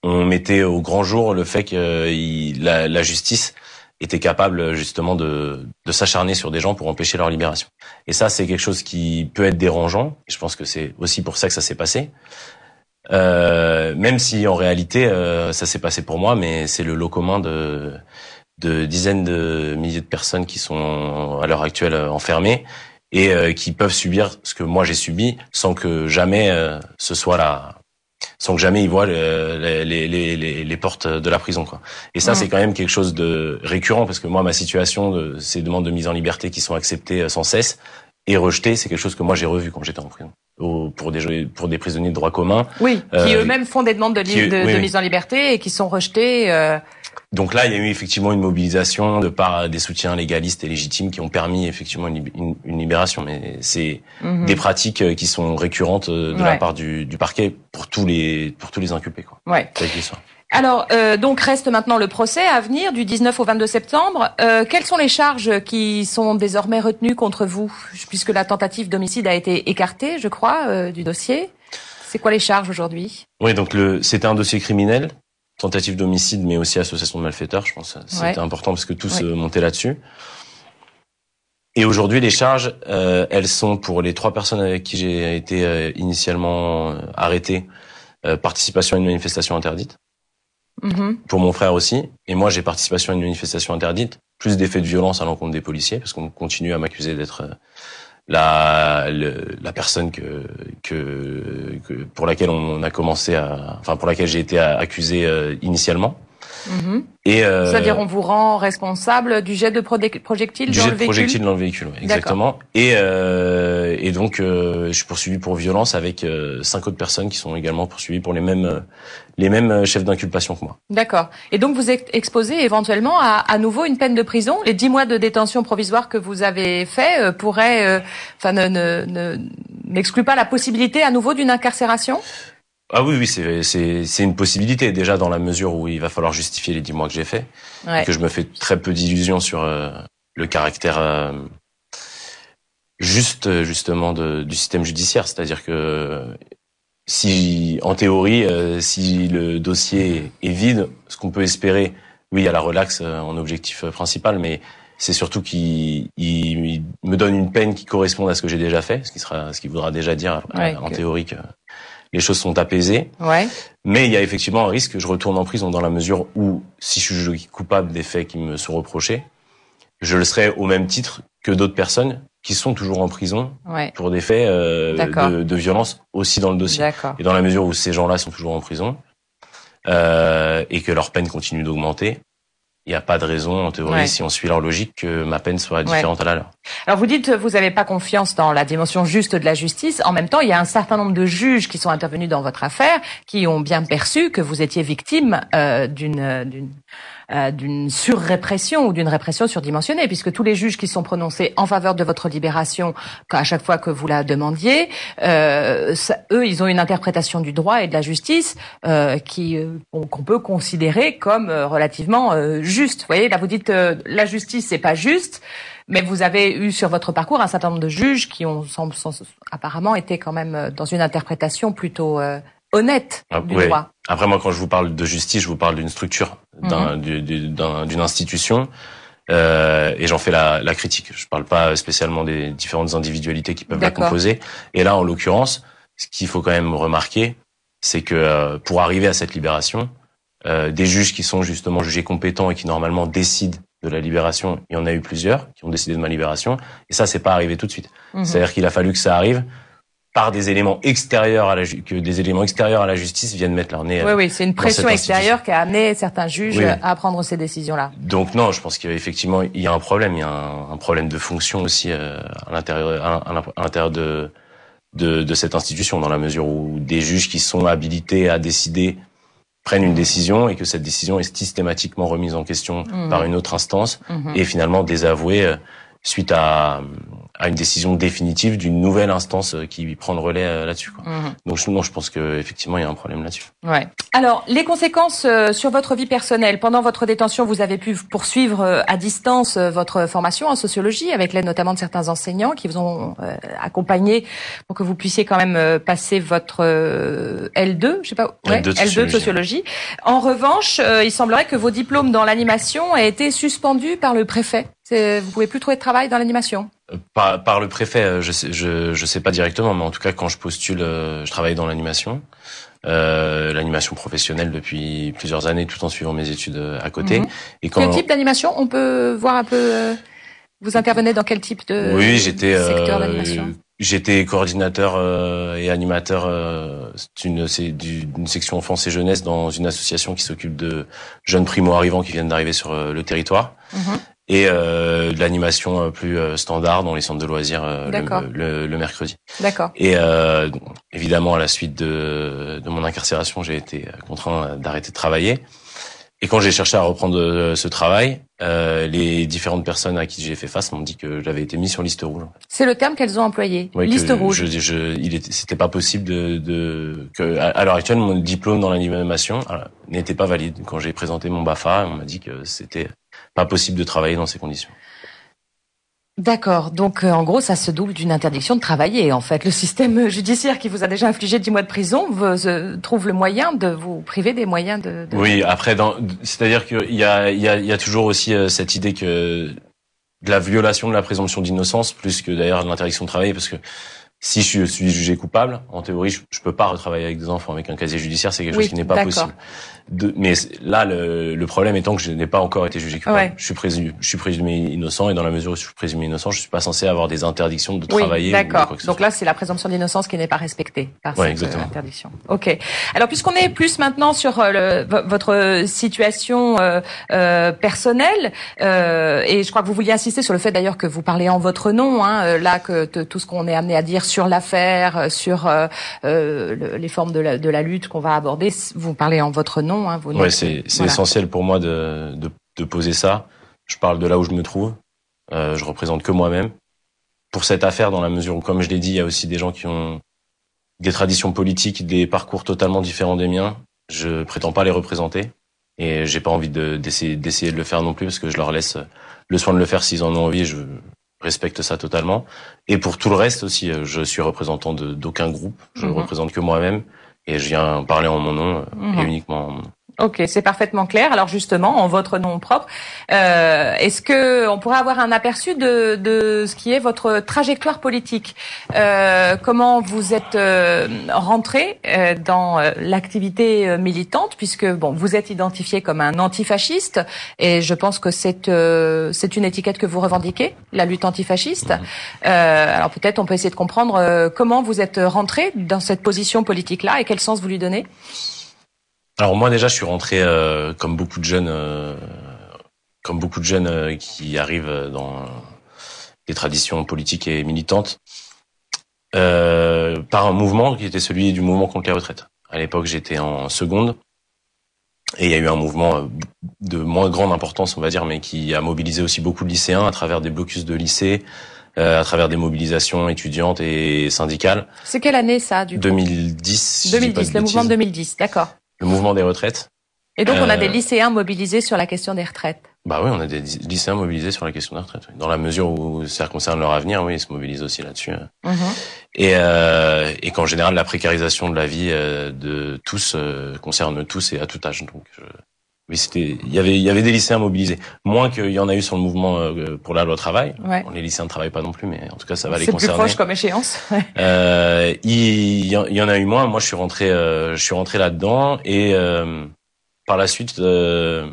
on mettait au grand jour le fait que la, la justice était capable justement de, s'acharner sur des gens pour empêcher leur libération. Et ça, c'est quelque chose qui peut être dérangeant. Je pense que c'est aussi pour ça que ça s'est passé. Euh, même si en réalité euh, ça s'est passé pour moi, mais c'est le lot commun de, de dizaines de milliers de personnes qui sont à l'heure actuelle enfermées et euh, qui peuvent subir ce que moi j'ai subi sans que jamais ce soit là, sans que jamais ils voient les, les, les, les, portes de la prison. Quoi. Et ça, c'est quand même quelque chose de récurrent parce que moi, ma situation, de, ces demandes de mise en liberté qui sont acceptées sans cesse et rejetées, c'est quelque chose que moi j'ai revu quand j'étais en prison pour des pour des prisonniers de droit commun. Oui, qui euh, eux-mêmes font des demandes de, de, mise en liberté et qui sont rejetés. Euh... Donc là, il y a eu effectivement une mobilisation de part des soutiens légalistes et légitimes qui ont permis effectivement une, une, libération. Mais c'est mhm. des pratiques euh, qui sont récurrentes euh, de la part du, du, parquet pour tous les pour tous les inculpés. Quoi. Ouais. Alors, euh, donc reste maintenant le procès à venir du 19 au 22 septembre. Euh, quelles sont les charges qui sont désormais retenues contre vous, puisque la tentative d'homicide a été écartée, je crois, euh, du dossier? C'est quoi les charges aujourd'hui? Oui, donc le, c'était un dossier criminel, tentative d'homicide, mais aussi association de malfaiteurs. Je pense c'était important parce que tout se montait là-dessus. Et aujourd'hui, les charges, euh, elles sont pour les trois personnes avec qui j'ai été initialement arrêté, participation à une manifestation interdite Mm-hmm. pour mon frère aussi. Et moi, j'ai participation à une manifestation interdite, plus d'effets de violence à l'encontre des policiers, parce qu'on continue à m'accuser d'être la, la personne que, que, que, pour laquelle on a commencé à, enfin pour laquelle j'ai été accusé euh, initialement. Mm-hmm. Et euh, c'est-à-dire on vous rend responsable du jet de projectile du dans jet le de projectile dans le véhicule, exactement. Et euh, et donc euh, je suis poursuivi pour violence avec euh, cinq autres personnes qui sont également poursuivies pour les mêmes les mêmes chefs d'inculpation que moi. D'accord. Et donc vous êtes exposé éventuellement à, à nouveau une peine de prison? Les dix mois de détention provisoire que vous avez fait pourraient, enfin ne n'excluent pas la possibilité à nouveau d'une incarcération? Ah oui, oui, c'est c'est une possibilité déjà dans la mesure où il va falloir justifier les dix mois que j'ai fait, que je me fais très peu d'illusions sur euh, le caractère euh, juste justement de, du système judiciaire, c'est-à-dire que si en théorie, euh, si le dossier est vide, ce qu'on peut espérer, oui, il y a la relaxe en objectif principal, mais c'est surtout qu'il me donne une peine qui corresponde à ce que j'ai déjà fait, ce qui sera, ce qui voudra déjà dire en théorie que les choses sont apaisées. Ouais. Mais il y a effectivement un risque que je retourne en prison dans la mesure où, si je suis coupable des faits qui me sont reprochés, je le serai au même titre que d'autres personnes qui sont toujours en prison pour des faits euh, de, de, violence aussi dans le dossier. Et dans la mesure où ces gens-là sont toujours en prison euh, et que leur peine continue d'augmenter, il n'y a pas de raison, en théorie, si on suit leur logique, que ma peine soit différente à la leur. Alors vous dites, vous n'avez pas confiance dans la dimension juste de la justice. En même temps, il y a un certain nombre de juges qui sont intervenus dans votre affaire, qui ont bien perçu que vous étiez victime euh, d'une d'une euh, d'une surrépression ou d'une répression surdimensionnée, puisque tous les juges qui sont prononcés en faveur de votre libération, à chaque fois que vous la demandiez, euh, eux, ils ont une interprétation du droit et de la justice euh, qui euh, qu'on peut considérer comme euh, relativement juste. Vous voyez, là vous dites la justice c'est pas juste. Mais vous avez eu sur votre parcours un certain nombre de juges qui ont apparemment été quand même dans une interprétation plutôt honnête ah, du droit. Après, moi, quand je vous parle de justice, je vous parle d'une structure, mhm. d'une institution. Euh, et j'en fais la, la, critique. Je parle pas spécialement des différentes individualités qui peuvent la composer. Et là, en l'occurrence, ce qu'il faut quand même remarquer, c'est que euh, pour arriver à cette libération, euh, des juges qui sont justement jugés compétents et qui normalement décident de la libération, il y en a eu plusieurs qui ont décidé de ma libération. Et ça, c'est pas arrivé tout de suite. Mhm. C'est-à-dire qu'il a fallu que ça arrive par des éléments extérieurs à la que des éléments extérieurs à la justice viennent mettre leur nez. Oui, oui, c'est une pression extérieure qui a amené certains juges à prendre ces décisions-là. Donc non, je pense qu'effectivement il y a un problème, il y a un, problème de fonction aussi euh, à l'intérieur à, l'intérieur de, de de cette institution, dans la mesure où des juges qui sont habilités à décider prennent une décision et que cette décision est systématiquement remise en question mmh. par une autre instance mmh. et finalement désavouée euh, suite à à une décision définitive d'une nouvelle instance euh, qui prend le relais euh, là-dessus. Mhm. Donc non, je pense que effectivement il y a un problème là-dessus. Ouais. Alors les conséquences euh, sur votre vie personnelle pendant votre détention, vous avez pu poursuivre à distance votre formation en sociologie avec l'aide notamment de certains enseignants qui vous ont accompagné pour que vous puissiez quand même passer votre L2, je sais pas, ouais, L2, de L2 de sociologie. En revanche, il semblerait que vos diplômes dans l'animation aient été suspendus par le préfet. Vous pouvez plus trouver de travail dans l'animation? Par, par, le préfet, euh, je sais, je, je sais pas directement, mais en tout cas, quand je postule, euh, je travaille dans l'animation. euh, l'animation professionnelle depuis plusieurs années, tout en suivant mes études à côté. Mhm. Et quand... Quel type d'animation? On peut voir un peu. Vous intervenez dans quel type de oui, j'étais J'étais coordinateur euh, et animateur euh, d'une d'une section enfance et jeunesse dans une association qui s'occupe de jeunes primo arrivants qui viennent d'arriver sur euh, le territoire mhm. Et euh, de l'animation euh, plus standard dans les centres de loisirs le, le, le, mercredi. D'accord. Et évidemment à la suite de, de mon incarcération, j'ai été contraint d'arrêter de travailler. Et quand j'ai cherché à reprendre euh, ce travail, euh, les différentes personnes à qui j'ai fait face m'ont dit que j'avais été mis sur liste rouge. C'est le terme qu'elles ont employé, liste rouge. Je, je, il c'était pas possible de, de que à, l'heure actuelle mon diplôme dans l'animation n'était pas valide. Quand j'ai présenté mon Bafa, on m'a dit que c'était pas possible de travailler dans ces conditions. D'accord. Donc, euh, en gros, ça se double d'une interdiction de travailler. En fait, le système judiciaire qui vous a déjà infligé 10 mois de prison vous, euh, trouve le moyen de vous priver des moyens de. de... Oui. Après, c'est-à-dire qu'il y a, y, a, y a toujours aussi euh, cette idée que de la violation de la présomption d'innocence, plus que d'ailleurs de l'interdiction de travailler, parce que si je suis jugé coupable, en théorie, je, je peux pas retravailler avec des enfants avec un casier judiciaire, c'est quelque chose qui n'est pas possible de, mais là, le, le, problème étant que je n'ai pas encore été jugé coupable. Je suis présumé, je suis présumé innocent et dans la mesure où je suis présumé innocent, je suis pas censé avoir des interdictions de travailler. D'accord. Donc là, c'est la présomption d'innocence qui n'est pas respectée par cette euh, interdiction. Ok. Alors puisqu'on est plus maintenant sur euh, le, votre situation euh, euh personnelle, euh, et je crois que vous vouliez insister sur le fait d'ailleurs que vous parlez en votre nom, hein, là que tout ce qu'on est amené à dire sur l'affaire, sur les formes de la, de la lutte qu'on va aborder, vous parlez en votre nom Hein, ouais, c'est essentiel pour moi de, de, de, poser ça. Je parle de là où je me trouve. Euh, je représente que moi-même. Pour cette affaire, dans la mesure où, comme je l'ai dit, il y a aussi des gens qui ont des traditions politiques, des parcours totalement différents des miens. Je prétends pas les représenter et j'ai pas envie d'essayer d'essayer de le faire non plus parce que je leur laisse le soin de le faire s'ils en ont envie. Je respecte ça totalement. Et pour tout le reste aussi, je suis représentant d'aucun groupe. Je ne mhm. représente que moi-même et je viens parler en mon nom et mhm. uniquement en mon nom. Ok, c'est parfaitement clair. Alors justement, en votre nom propre, euh, est-ce que on pourrait avoir un aperçu de, de ce qui est votre trajectoire politique? Euh, Comment vous êtes euh, rentré euh, dans euh, l'activité militante, puisque bon, vous êtes identifié comme un antifasciste, et je pense que c'est c'est une étiquette que vous revendiquez, la lutte antifasciste. alors peut-être on peut essayer de comprendre comment vous êtes rentré dans cette position politique-là et quel sens vous lui donnez? Alors moi déjà, je suis rentré euh, comme beaucoup de jeunes, euh, comme beaucoup de jeunes euh, qui arrivent dans des traditions politiques et militantes, par un mouvement qui était celui du mouvement contre les retraites. À l'époque, j'étais en seconde. Et il y a eu un mouvement de moins grande importance, on va dire, mais qui a mobilisé aussi beaucoup de lycéens à travers des blocus de lycées, à travers des mobilisations étudiantes et syndicales. C'est quelle année ça, du coup? 2010. 2010, le mouvement de 2010, d'accord le mouvement des retraites. Et donc, on a des euh, lycéens mobilisés sur la question des retraites. Bah oui, on a des lycéens mobilisés sur la question des retraites. Dans la mesure où ça concerne leur avenir, oui, ils se mobilisent aussi là-dessus. Hein. Mm-hmm. Et, euh, et qu'en général, la précarisation de la vie euh, de tous euh, concerne tous et à tout âge. Donc, oui, c'était, il y avait, il y avait des lycéens mobilisés, moins qu'il y en a eu sur le mouvement pour la loi travail. Ouais. les lycéens ne travaillent pas non plus, mais en tout cas, ça va les concerner. C'est plus proche comme échéance. euh, il, il, y en a eu moins. Moi, je suis rentré, je suis rentré là-dedans et par la suite, euh,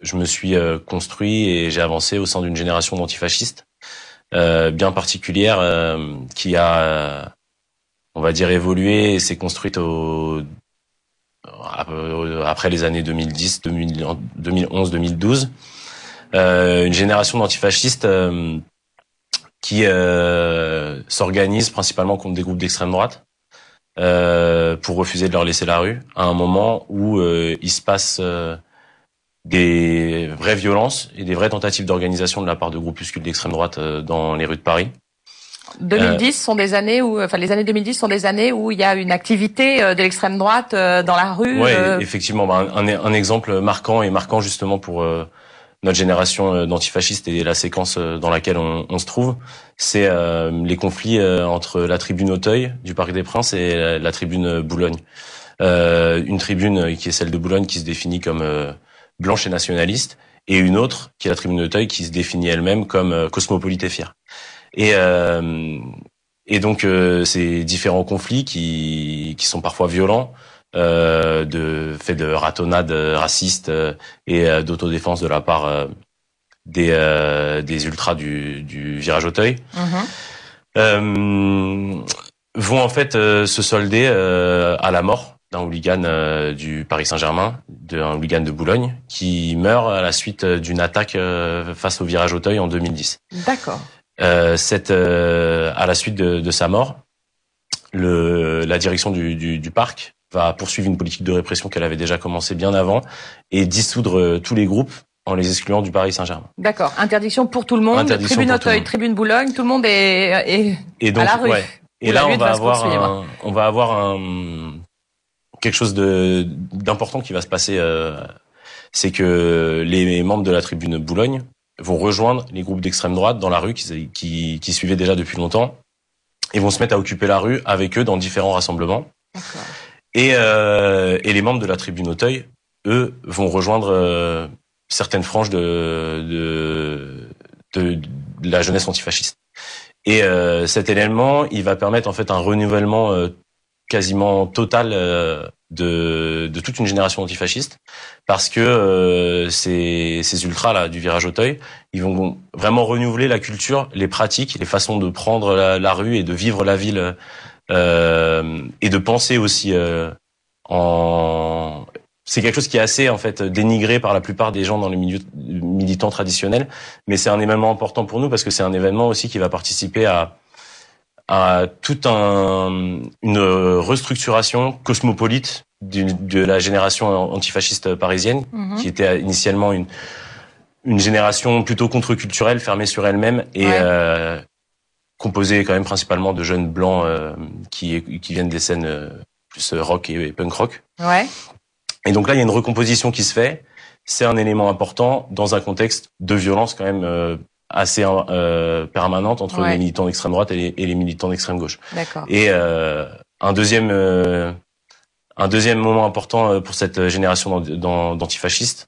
je me suis euh, construit et j'ai avancé au sein d'une génération d'antifascistes euh, bien particulière qui a, on va dire, évolué et s'est construite au, après les années 2010, 2011, 2012. une génération d'antifascistes qui s'organise principalement contre des groupes d'extrême droite euh, pour refuser de leur laisser la rue à un moment où euh, il se passe euh, des vraies violences et des vraies tentatives d'organisation de la part de groupuscules d'extrême droite dans les rues de Paris. 2010 sont des années où, enfin les années 2010 sont des années où il y a une activité de l'extrême droite dans la rue. Oui, effectivement, bah, un, un, exemple marquant et marquant justement pour notre génération euh, d'antifascistes et la séquence euh, dans laquelle on, on se trouve, c'est euh, les conflits entre la tribune Auteuil du Parc des Princes et la, tribune Boulogne. une tribune qui est celle de Boulogne qui se définit comme blanche et nationaliste, et une autre qui est la tribune d'Auteuil qui se définit elle-même comme cosmopolite et fière. Et, et donc ces différents conflits qui, qui sont parfois violents euh, de fait de ratonnade raciste et d'autodéfense de la part des des ultras du, du virage Auteuil. Mm vont en fait se solder à la mort d'un hooligan euh, du Paris Saint-Germain, d'un hooligan de Boulogne, qui meurt à la suite euh, d'une attaque euh, face au virage Auteuil en 2010. D'accord. Cette, à la suite de, sa mort, le, la direction du, du, parc va poursuivre une politique de répression qu'elle avait déjà commencé bien avant et dissoudre tous les groupes en les excluant du Paris Saint-Germain. D'accord. Interdiction pour tout le monde. tribune Auteuil, tribune Boulogne, tout le monde est, et donc, à la rue. Et là, on va, avoir un, on va avoir un, quelque chose de d'important qui va se passer, euh, c'est que les membres de la tribune Boulogne vont rejoindre les groupes d'extrême droite dans la rue qui, qui, qui, suivaient déjà depuis longtemps et vont se mettre à occuper la rue avec eux dans différents rassemblements. Et, euh, et les membres de la tribune Auteuil, eux, vont rejoindre euh, certaines franges de, de, de, la jeunesse antifasciste. Et euh, cet élément, il va permettre en fait un renouvellement quasiment total euh, de, de, toute une génération antifasciste parce que euh, ces, ces ultras là du virage Auteuil, ils vont vraiment renouveler la culture, les pratiques, les façons de prendre la, rue et de vivre la ville euh, et de penser aussi euh, en c'est quelque chose qui est assez en fait dénigré par la plupart des gens dans les milieux militants traditionnels, mais c'est un événement important pour nous parce que c'est un événement aussi qui va participer à à toute un, une restructuration cosmopolite de la génération antifasciste parisienne, mhm. qui était initialement une, une génération plutôt contre-culturelle, fermée sur elle-même et euh, composée quand même principalement de jeunes blancs euh, qui, qui viennent des scènes euh, plus rock et, punk rock. Ouais. Et donc là, il y a une recomposition qui se fait. C'est un élément important dans un contexte de violence quand même euh, assez euh, permanente entre les militants d'extrême droite et les, et les militants d'extrême gauche. Et euh, un deuxième euh, un deuxième moment important euh, pour cette génération d'antifascistes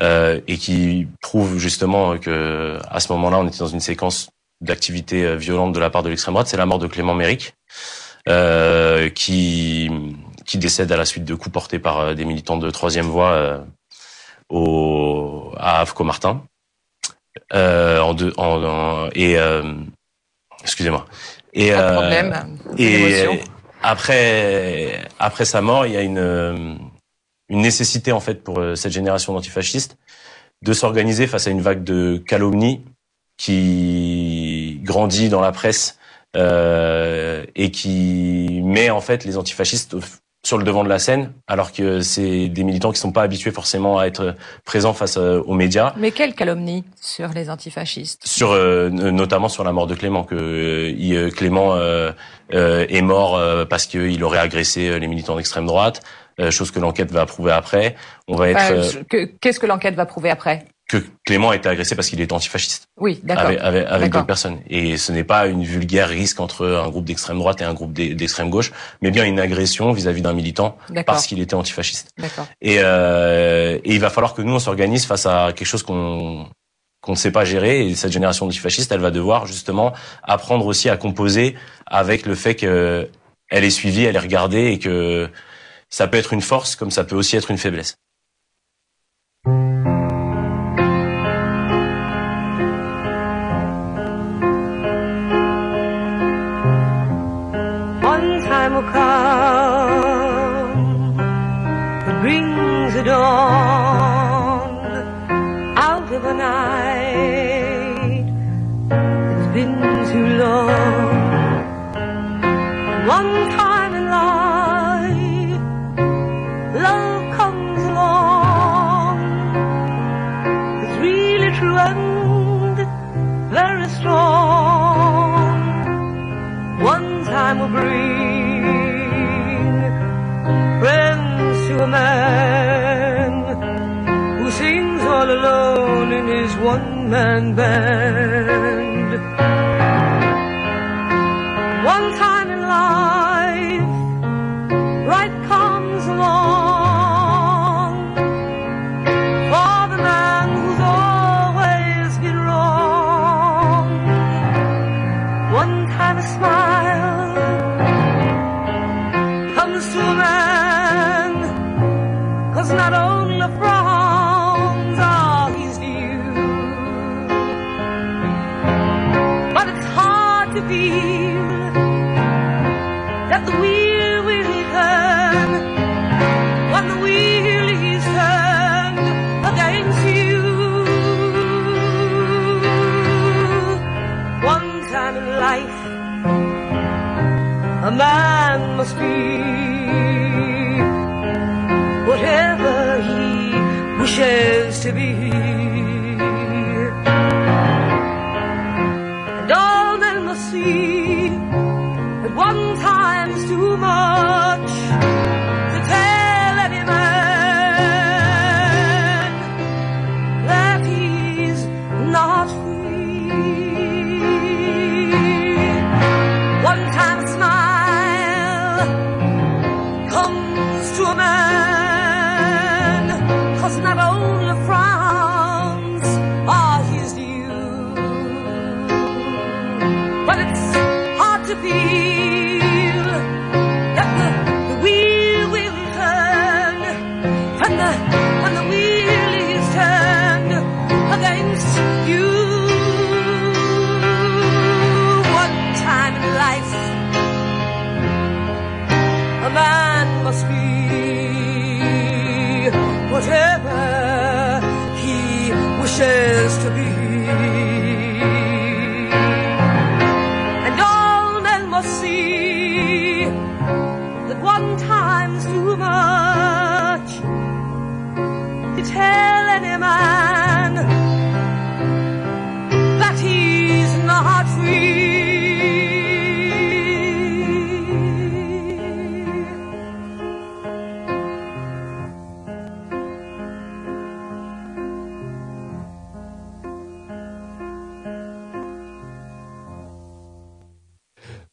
euh, et qui prouve justement que à ce moment-là, on était dans une séquence d'activité violente de la part de l'extrême droite, c'est la mort de Clément Méric, qui qui décède à la suite de coups portés par des militants de troisième voie au à Avco-Martin euh, en deux, en, et euh, excusez-moi. Et, Pas de problème. Euh, et après, après sa mort, il y a une une nécessité en fait pour cette génération d'antifascistes de s'organiser face à une vague de calomnie qui grandit dans la presse euh, et qui met en fait les antifascistes sur le devant de la scène, alors que c'est des militants qui sont pas habitués forcément à être présents face euh, aux médias. Mais quelle calomnie sur les antifascistes Sur euh, notamment sur la mort de Clément, que euh, Clément est mort parce qu'il aurait agressé les militants d'extrême droite, chose que l'enquête va prouver après. On va être. Qu'est-ce que l'enquête va prouver après? Que Clément a été agressé parce qu'il était antifasciste. Oui, d'accord. Avec, avec, d'autres personnes. Et ce n'est pas une vulgaire risque entre un groupe d'extrême droite et un groupe d'extrême gauche, mais bien une agression vis-à-vis d'un militant parce qu'il était antifasciste. D'accord. Et, euh, et il va falloir que nous on s'organise face à quelque chose qu'on qu'on ne sait pas gérer. Et cette génération d'antifascistes, elle va devoir justement apprendre aussi à composer avec le fait qu'elle est suivie, elle est regardée et que ça peut être une force comme ça peut aussi être une faiblesse. 慢慢。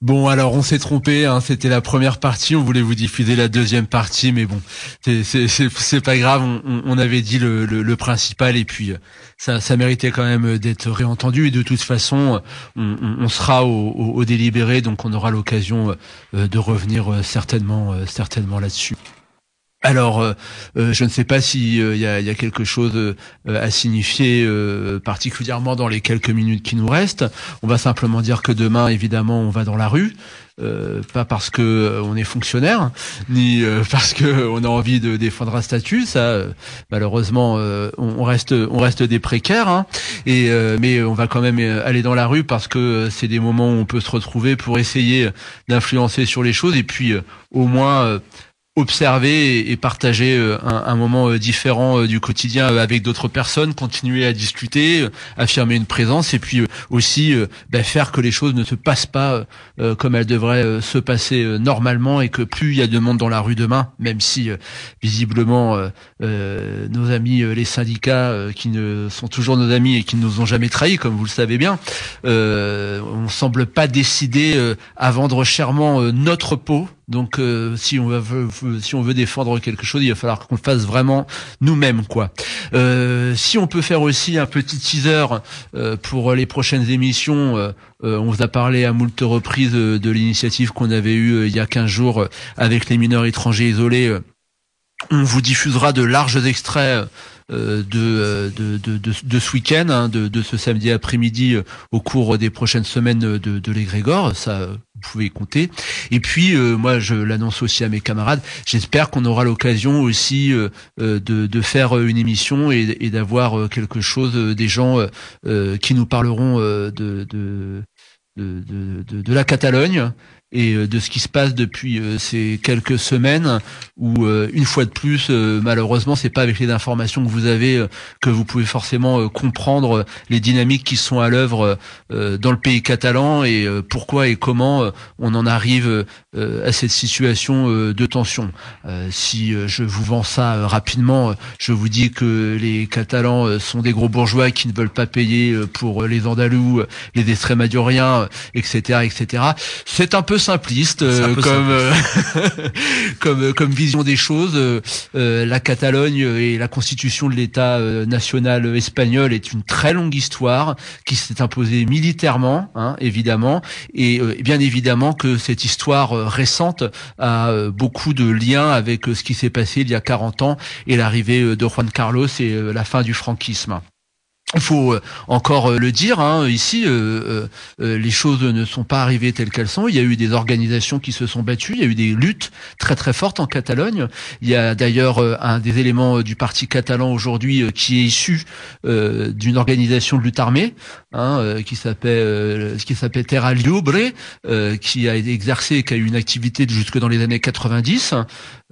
Bon, alors on s'est trompé. Hein, C'était la première partie. On voulait vous diffuser la deuxième partie, mais bon, c'est- pas grave. On, avait dit le, le- principal, et puis euh, ça, méritait quand même d'être réentendu. Et de toute façon, on, on- sera au, au- au délibéré, donc on aura l'occasion euh, de revenir euh, certainement, euh, certainement là-dessus. Alors, euh, euh, je ne sais pas s'il y, a, y a quelque chose euh, à signifier euh, particulièrement dans les quelques minutes qui nous restent. On va simplement dire que demain, évidemment, on va dans la rue. Euh, pas parce que euh, on est fonctionnaire, ni euh, parce que on a envie de défendre un statut. Ça, euh, malheureusement, euh, on, reste, des précaires. hein. euh, mais on va quand même euh, aller dans la rue parce que euh, c'est des moments où on peut se retrouver pour essayer d'influencer sur les choses et puis euh, au moins euh, observer et- partager euh, un, moment euh, différent euh, du quotidien avec d'autres personnes, continuer à discuter, affirmer une présence et puis aussi bah, faire que les choses ne se passent pas comme elles devraient se passer normalement et que plus il y a de monde dans la rue demain, même si visiblement nos amis les syndicats qui ne sont toujours nos amis et qui ne nous ont jamais trahis comme vous le savez bien, euh, on semble pas décidé euh, à vendre chèrement notre peau donc euh, si on veut, si on veut défendre quelque chose, il va falloir qu'on le fasse vraiment nous-mêmes quoi. Euh, si on peut faire aussi un petit teaser euh, pour les prochaines émissions, euh, euh, on vous a parlé à moult reprises euh, de l'initiative qu'on avait eue il y a 15 jours avec les mineurs étrangers isolés. on vous diffusera de larges extraits de, de, de, de, ce week-end, hein, de, ce samedi après-midi au cours des prochaines semaines de, de l'égrégore. Ça, vous pouvez compter. Et puis, euh, moi, je l'annonce aussi à mes camarades. J'espère qu'on aura l'occasion aussi euh, euh, de, faire une émission et, d'avoir quelque chose, des gens qui nous parleront de, de- de la Catalogne et euh, de ce qui se passe depuis euh, ces quelques semaines où euh, une fois de plus malheureusement c'est pas avec les informations que vous avez que vous pouvez forcément comprendre les dynamiques qui sont à l'œuvre dans le pays catalan et pourquoi et comment on en arrive à cette situation de tension. Si je vous vends ça rapidement, je vous dis que les Catalans sont des gros bourgeois qui ne veulent pas payer pour les Andalous, les Extrémaduriens, etc., etc. C'est un peu simpliste C'est un euh, peu comme euh, comme comme vision des choses. Euh, euh, la Catalogne et la constitution de l'État euh, national espagnol est une très longue histoire qui s'est imposée militairement, hein, évidemment, et euh, bien évidemment que cette histoire euh, récente a euh, beaucoup de liens avec euh, ce qui s'est passé il y a 40 ans et l'arrivée euh, de Juan Carlos et euh, la fin du franquisme. Il faut euh, encore euh, le dire, hein, ici, euh, les choses ne sont pas arrivées telles qu'elles sont. Il y a eu des organisations qui se sont battues, il y a eu des luttes très très fortes en Catalogne. Il y a d'ailleurs un des éléments du parti catalan aujourd'hui qui est issu d'une organisation de lutte armée, hein, qui s'appelle qui s'appelle Terra Libre, qui a exercé, qui a eu une activité jusque dans les années 90.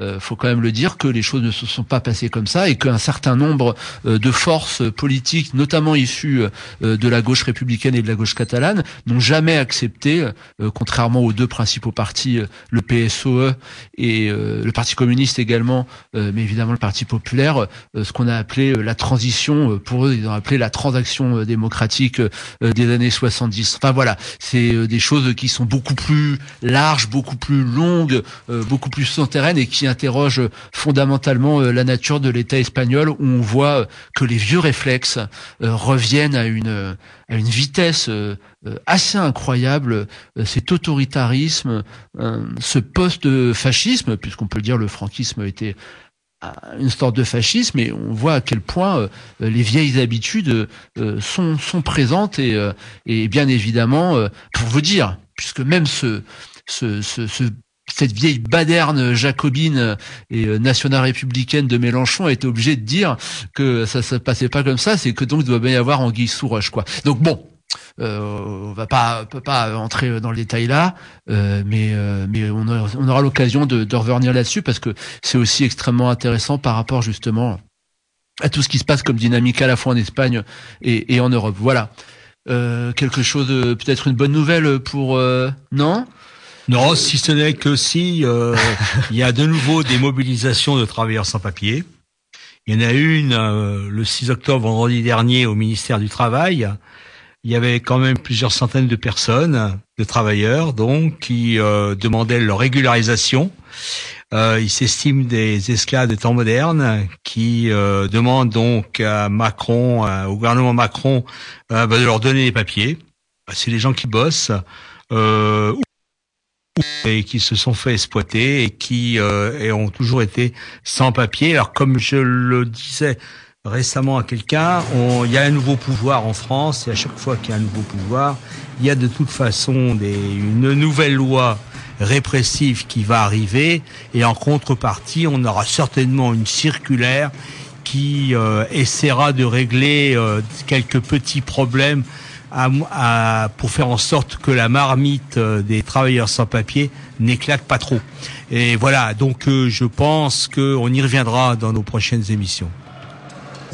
Euh, faut quand même le dire que les choses ne se sont pas passées comme ça et qu'un certain nombre de forces politiques, notamment issus euh, de la gauche républicaine et de la gauche catalane, n'ont jamais accepté, euh, contrairement aux deux principaux partis, euh, le PSOE et le Parti communiste également, mais évidemment le Parti populaire, ce qu'on a appelé la transition, pour eux ils ont appelé la transaction démocratique des années 70. Enfin voilà, c'est des choses qui sont beaucoup plus larges, beaucoup plus longues, beaucoup plus souterraines et qui interrogent fondamentalement la nature de l'État espagnol où on voit que les vieux réflexes euh, reviennent à une à une vitesse euh, euh, assez incroyable. cet autoritarisme, ce post-fascisme, puisqu'on peut dire le franquisme était une sorte de fascisme et on voit à quel point les vieilles habitudes sont sont présentes et et bien évidemment pour vous dire puisque même ce ce, ce, ce cette vieille baderne jacobine et euh, nationale républicaine de Mélenchon a été obligée de dire que ça se passait pas comme ça, c'est que donc il doit bien y avoir anguille sous roche quoi. Donc bon, euh, on va pas peut pas entrer dans le détail là, euh, mais euh, mais on, aura, l'occasion de, de, revenir là-dessus parce que c'est aussi extrêmement intéressant par rapport justement à tout ce qui se passe comme dynamique à la fois en Espagne et, et en Europe. Voilà. Euh, quelque chose, peut-être une bonne nouvelle pour non? Non, si ce n'est que si euh, il y a de nouveau des mobilisations de travailleurs sans papier. Il y en a une euh, le 6 octobre, vendredi dernier, au ministère du Travail. Il y avait quand même plusieurs centaines de personnes, de travailleurs, donc, qui euh, demandaient leur régularisation. Euh, il s'estime des esclaves de temps moderne qui demandent donc à Macron, au gouvernement Macron, bah, de leur donner des papiers. C'est les gens qui bossent. Euh, et qui se sont fait exploiter et qui euh, ont toujours été sans papier. Alors comme je le disais récemment à quelqu'un, il y a un nouveau pouvoir en France et à chaque fois qu'il y a un nouveau pouvoir, il y a de toute façon des, une nouvelle loi répressive qui va arriver et en contrepartie, on aura certainement une circulaire qui euh, essaiera de régler euh, quelques petits problèmes à, pour faire en sorte que la marmite euh, des travailleurs sans papier n'éclate pas trop. Et voilà, donc euh, je pense qu'on y reviendra dans nos prochaines émissions.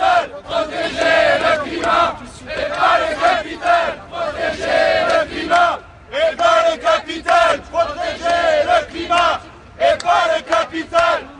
Et pas le capital, protéger le climat, et pas le capital, protéger le climat, et pas le capital, protéger le climat, et pas le capital.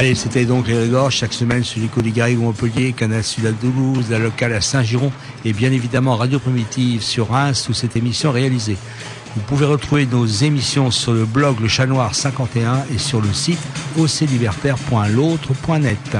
Allez, c'était donc les chaque semaine sur l'écho des Garrigues Montpellier, Canal Sud à Toulouse, la locale à Saint-Giron et bien évidemment Radio Primitive sur Reims où cette émission est réalisée. Vous pouvez retrouver nos émissions sur le blog Le Chat Noir 51 et sur le site oclibertaire.l'autre.net.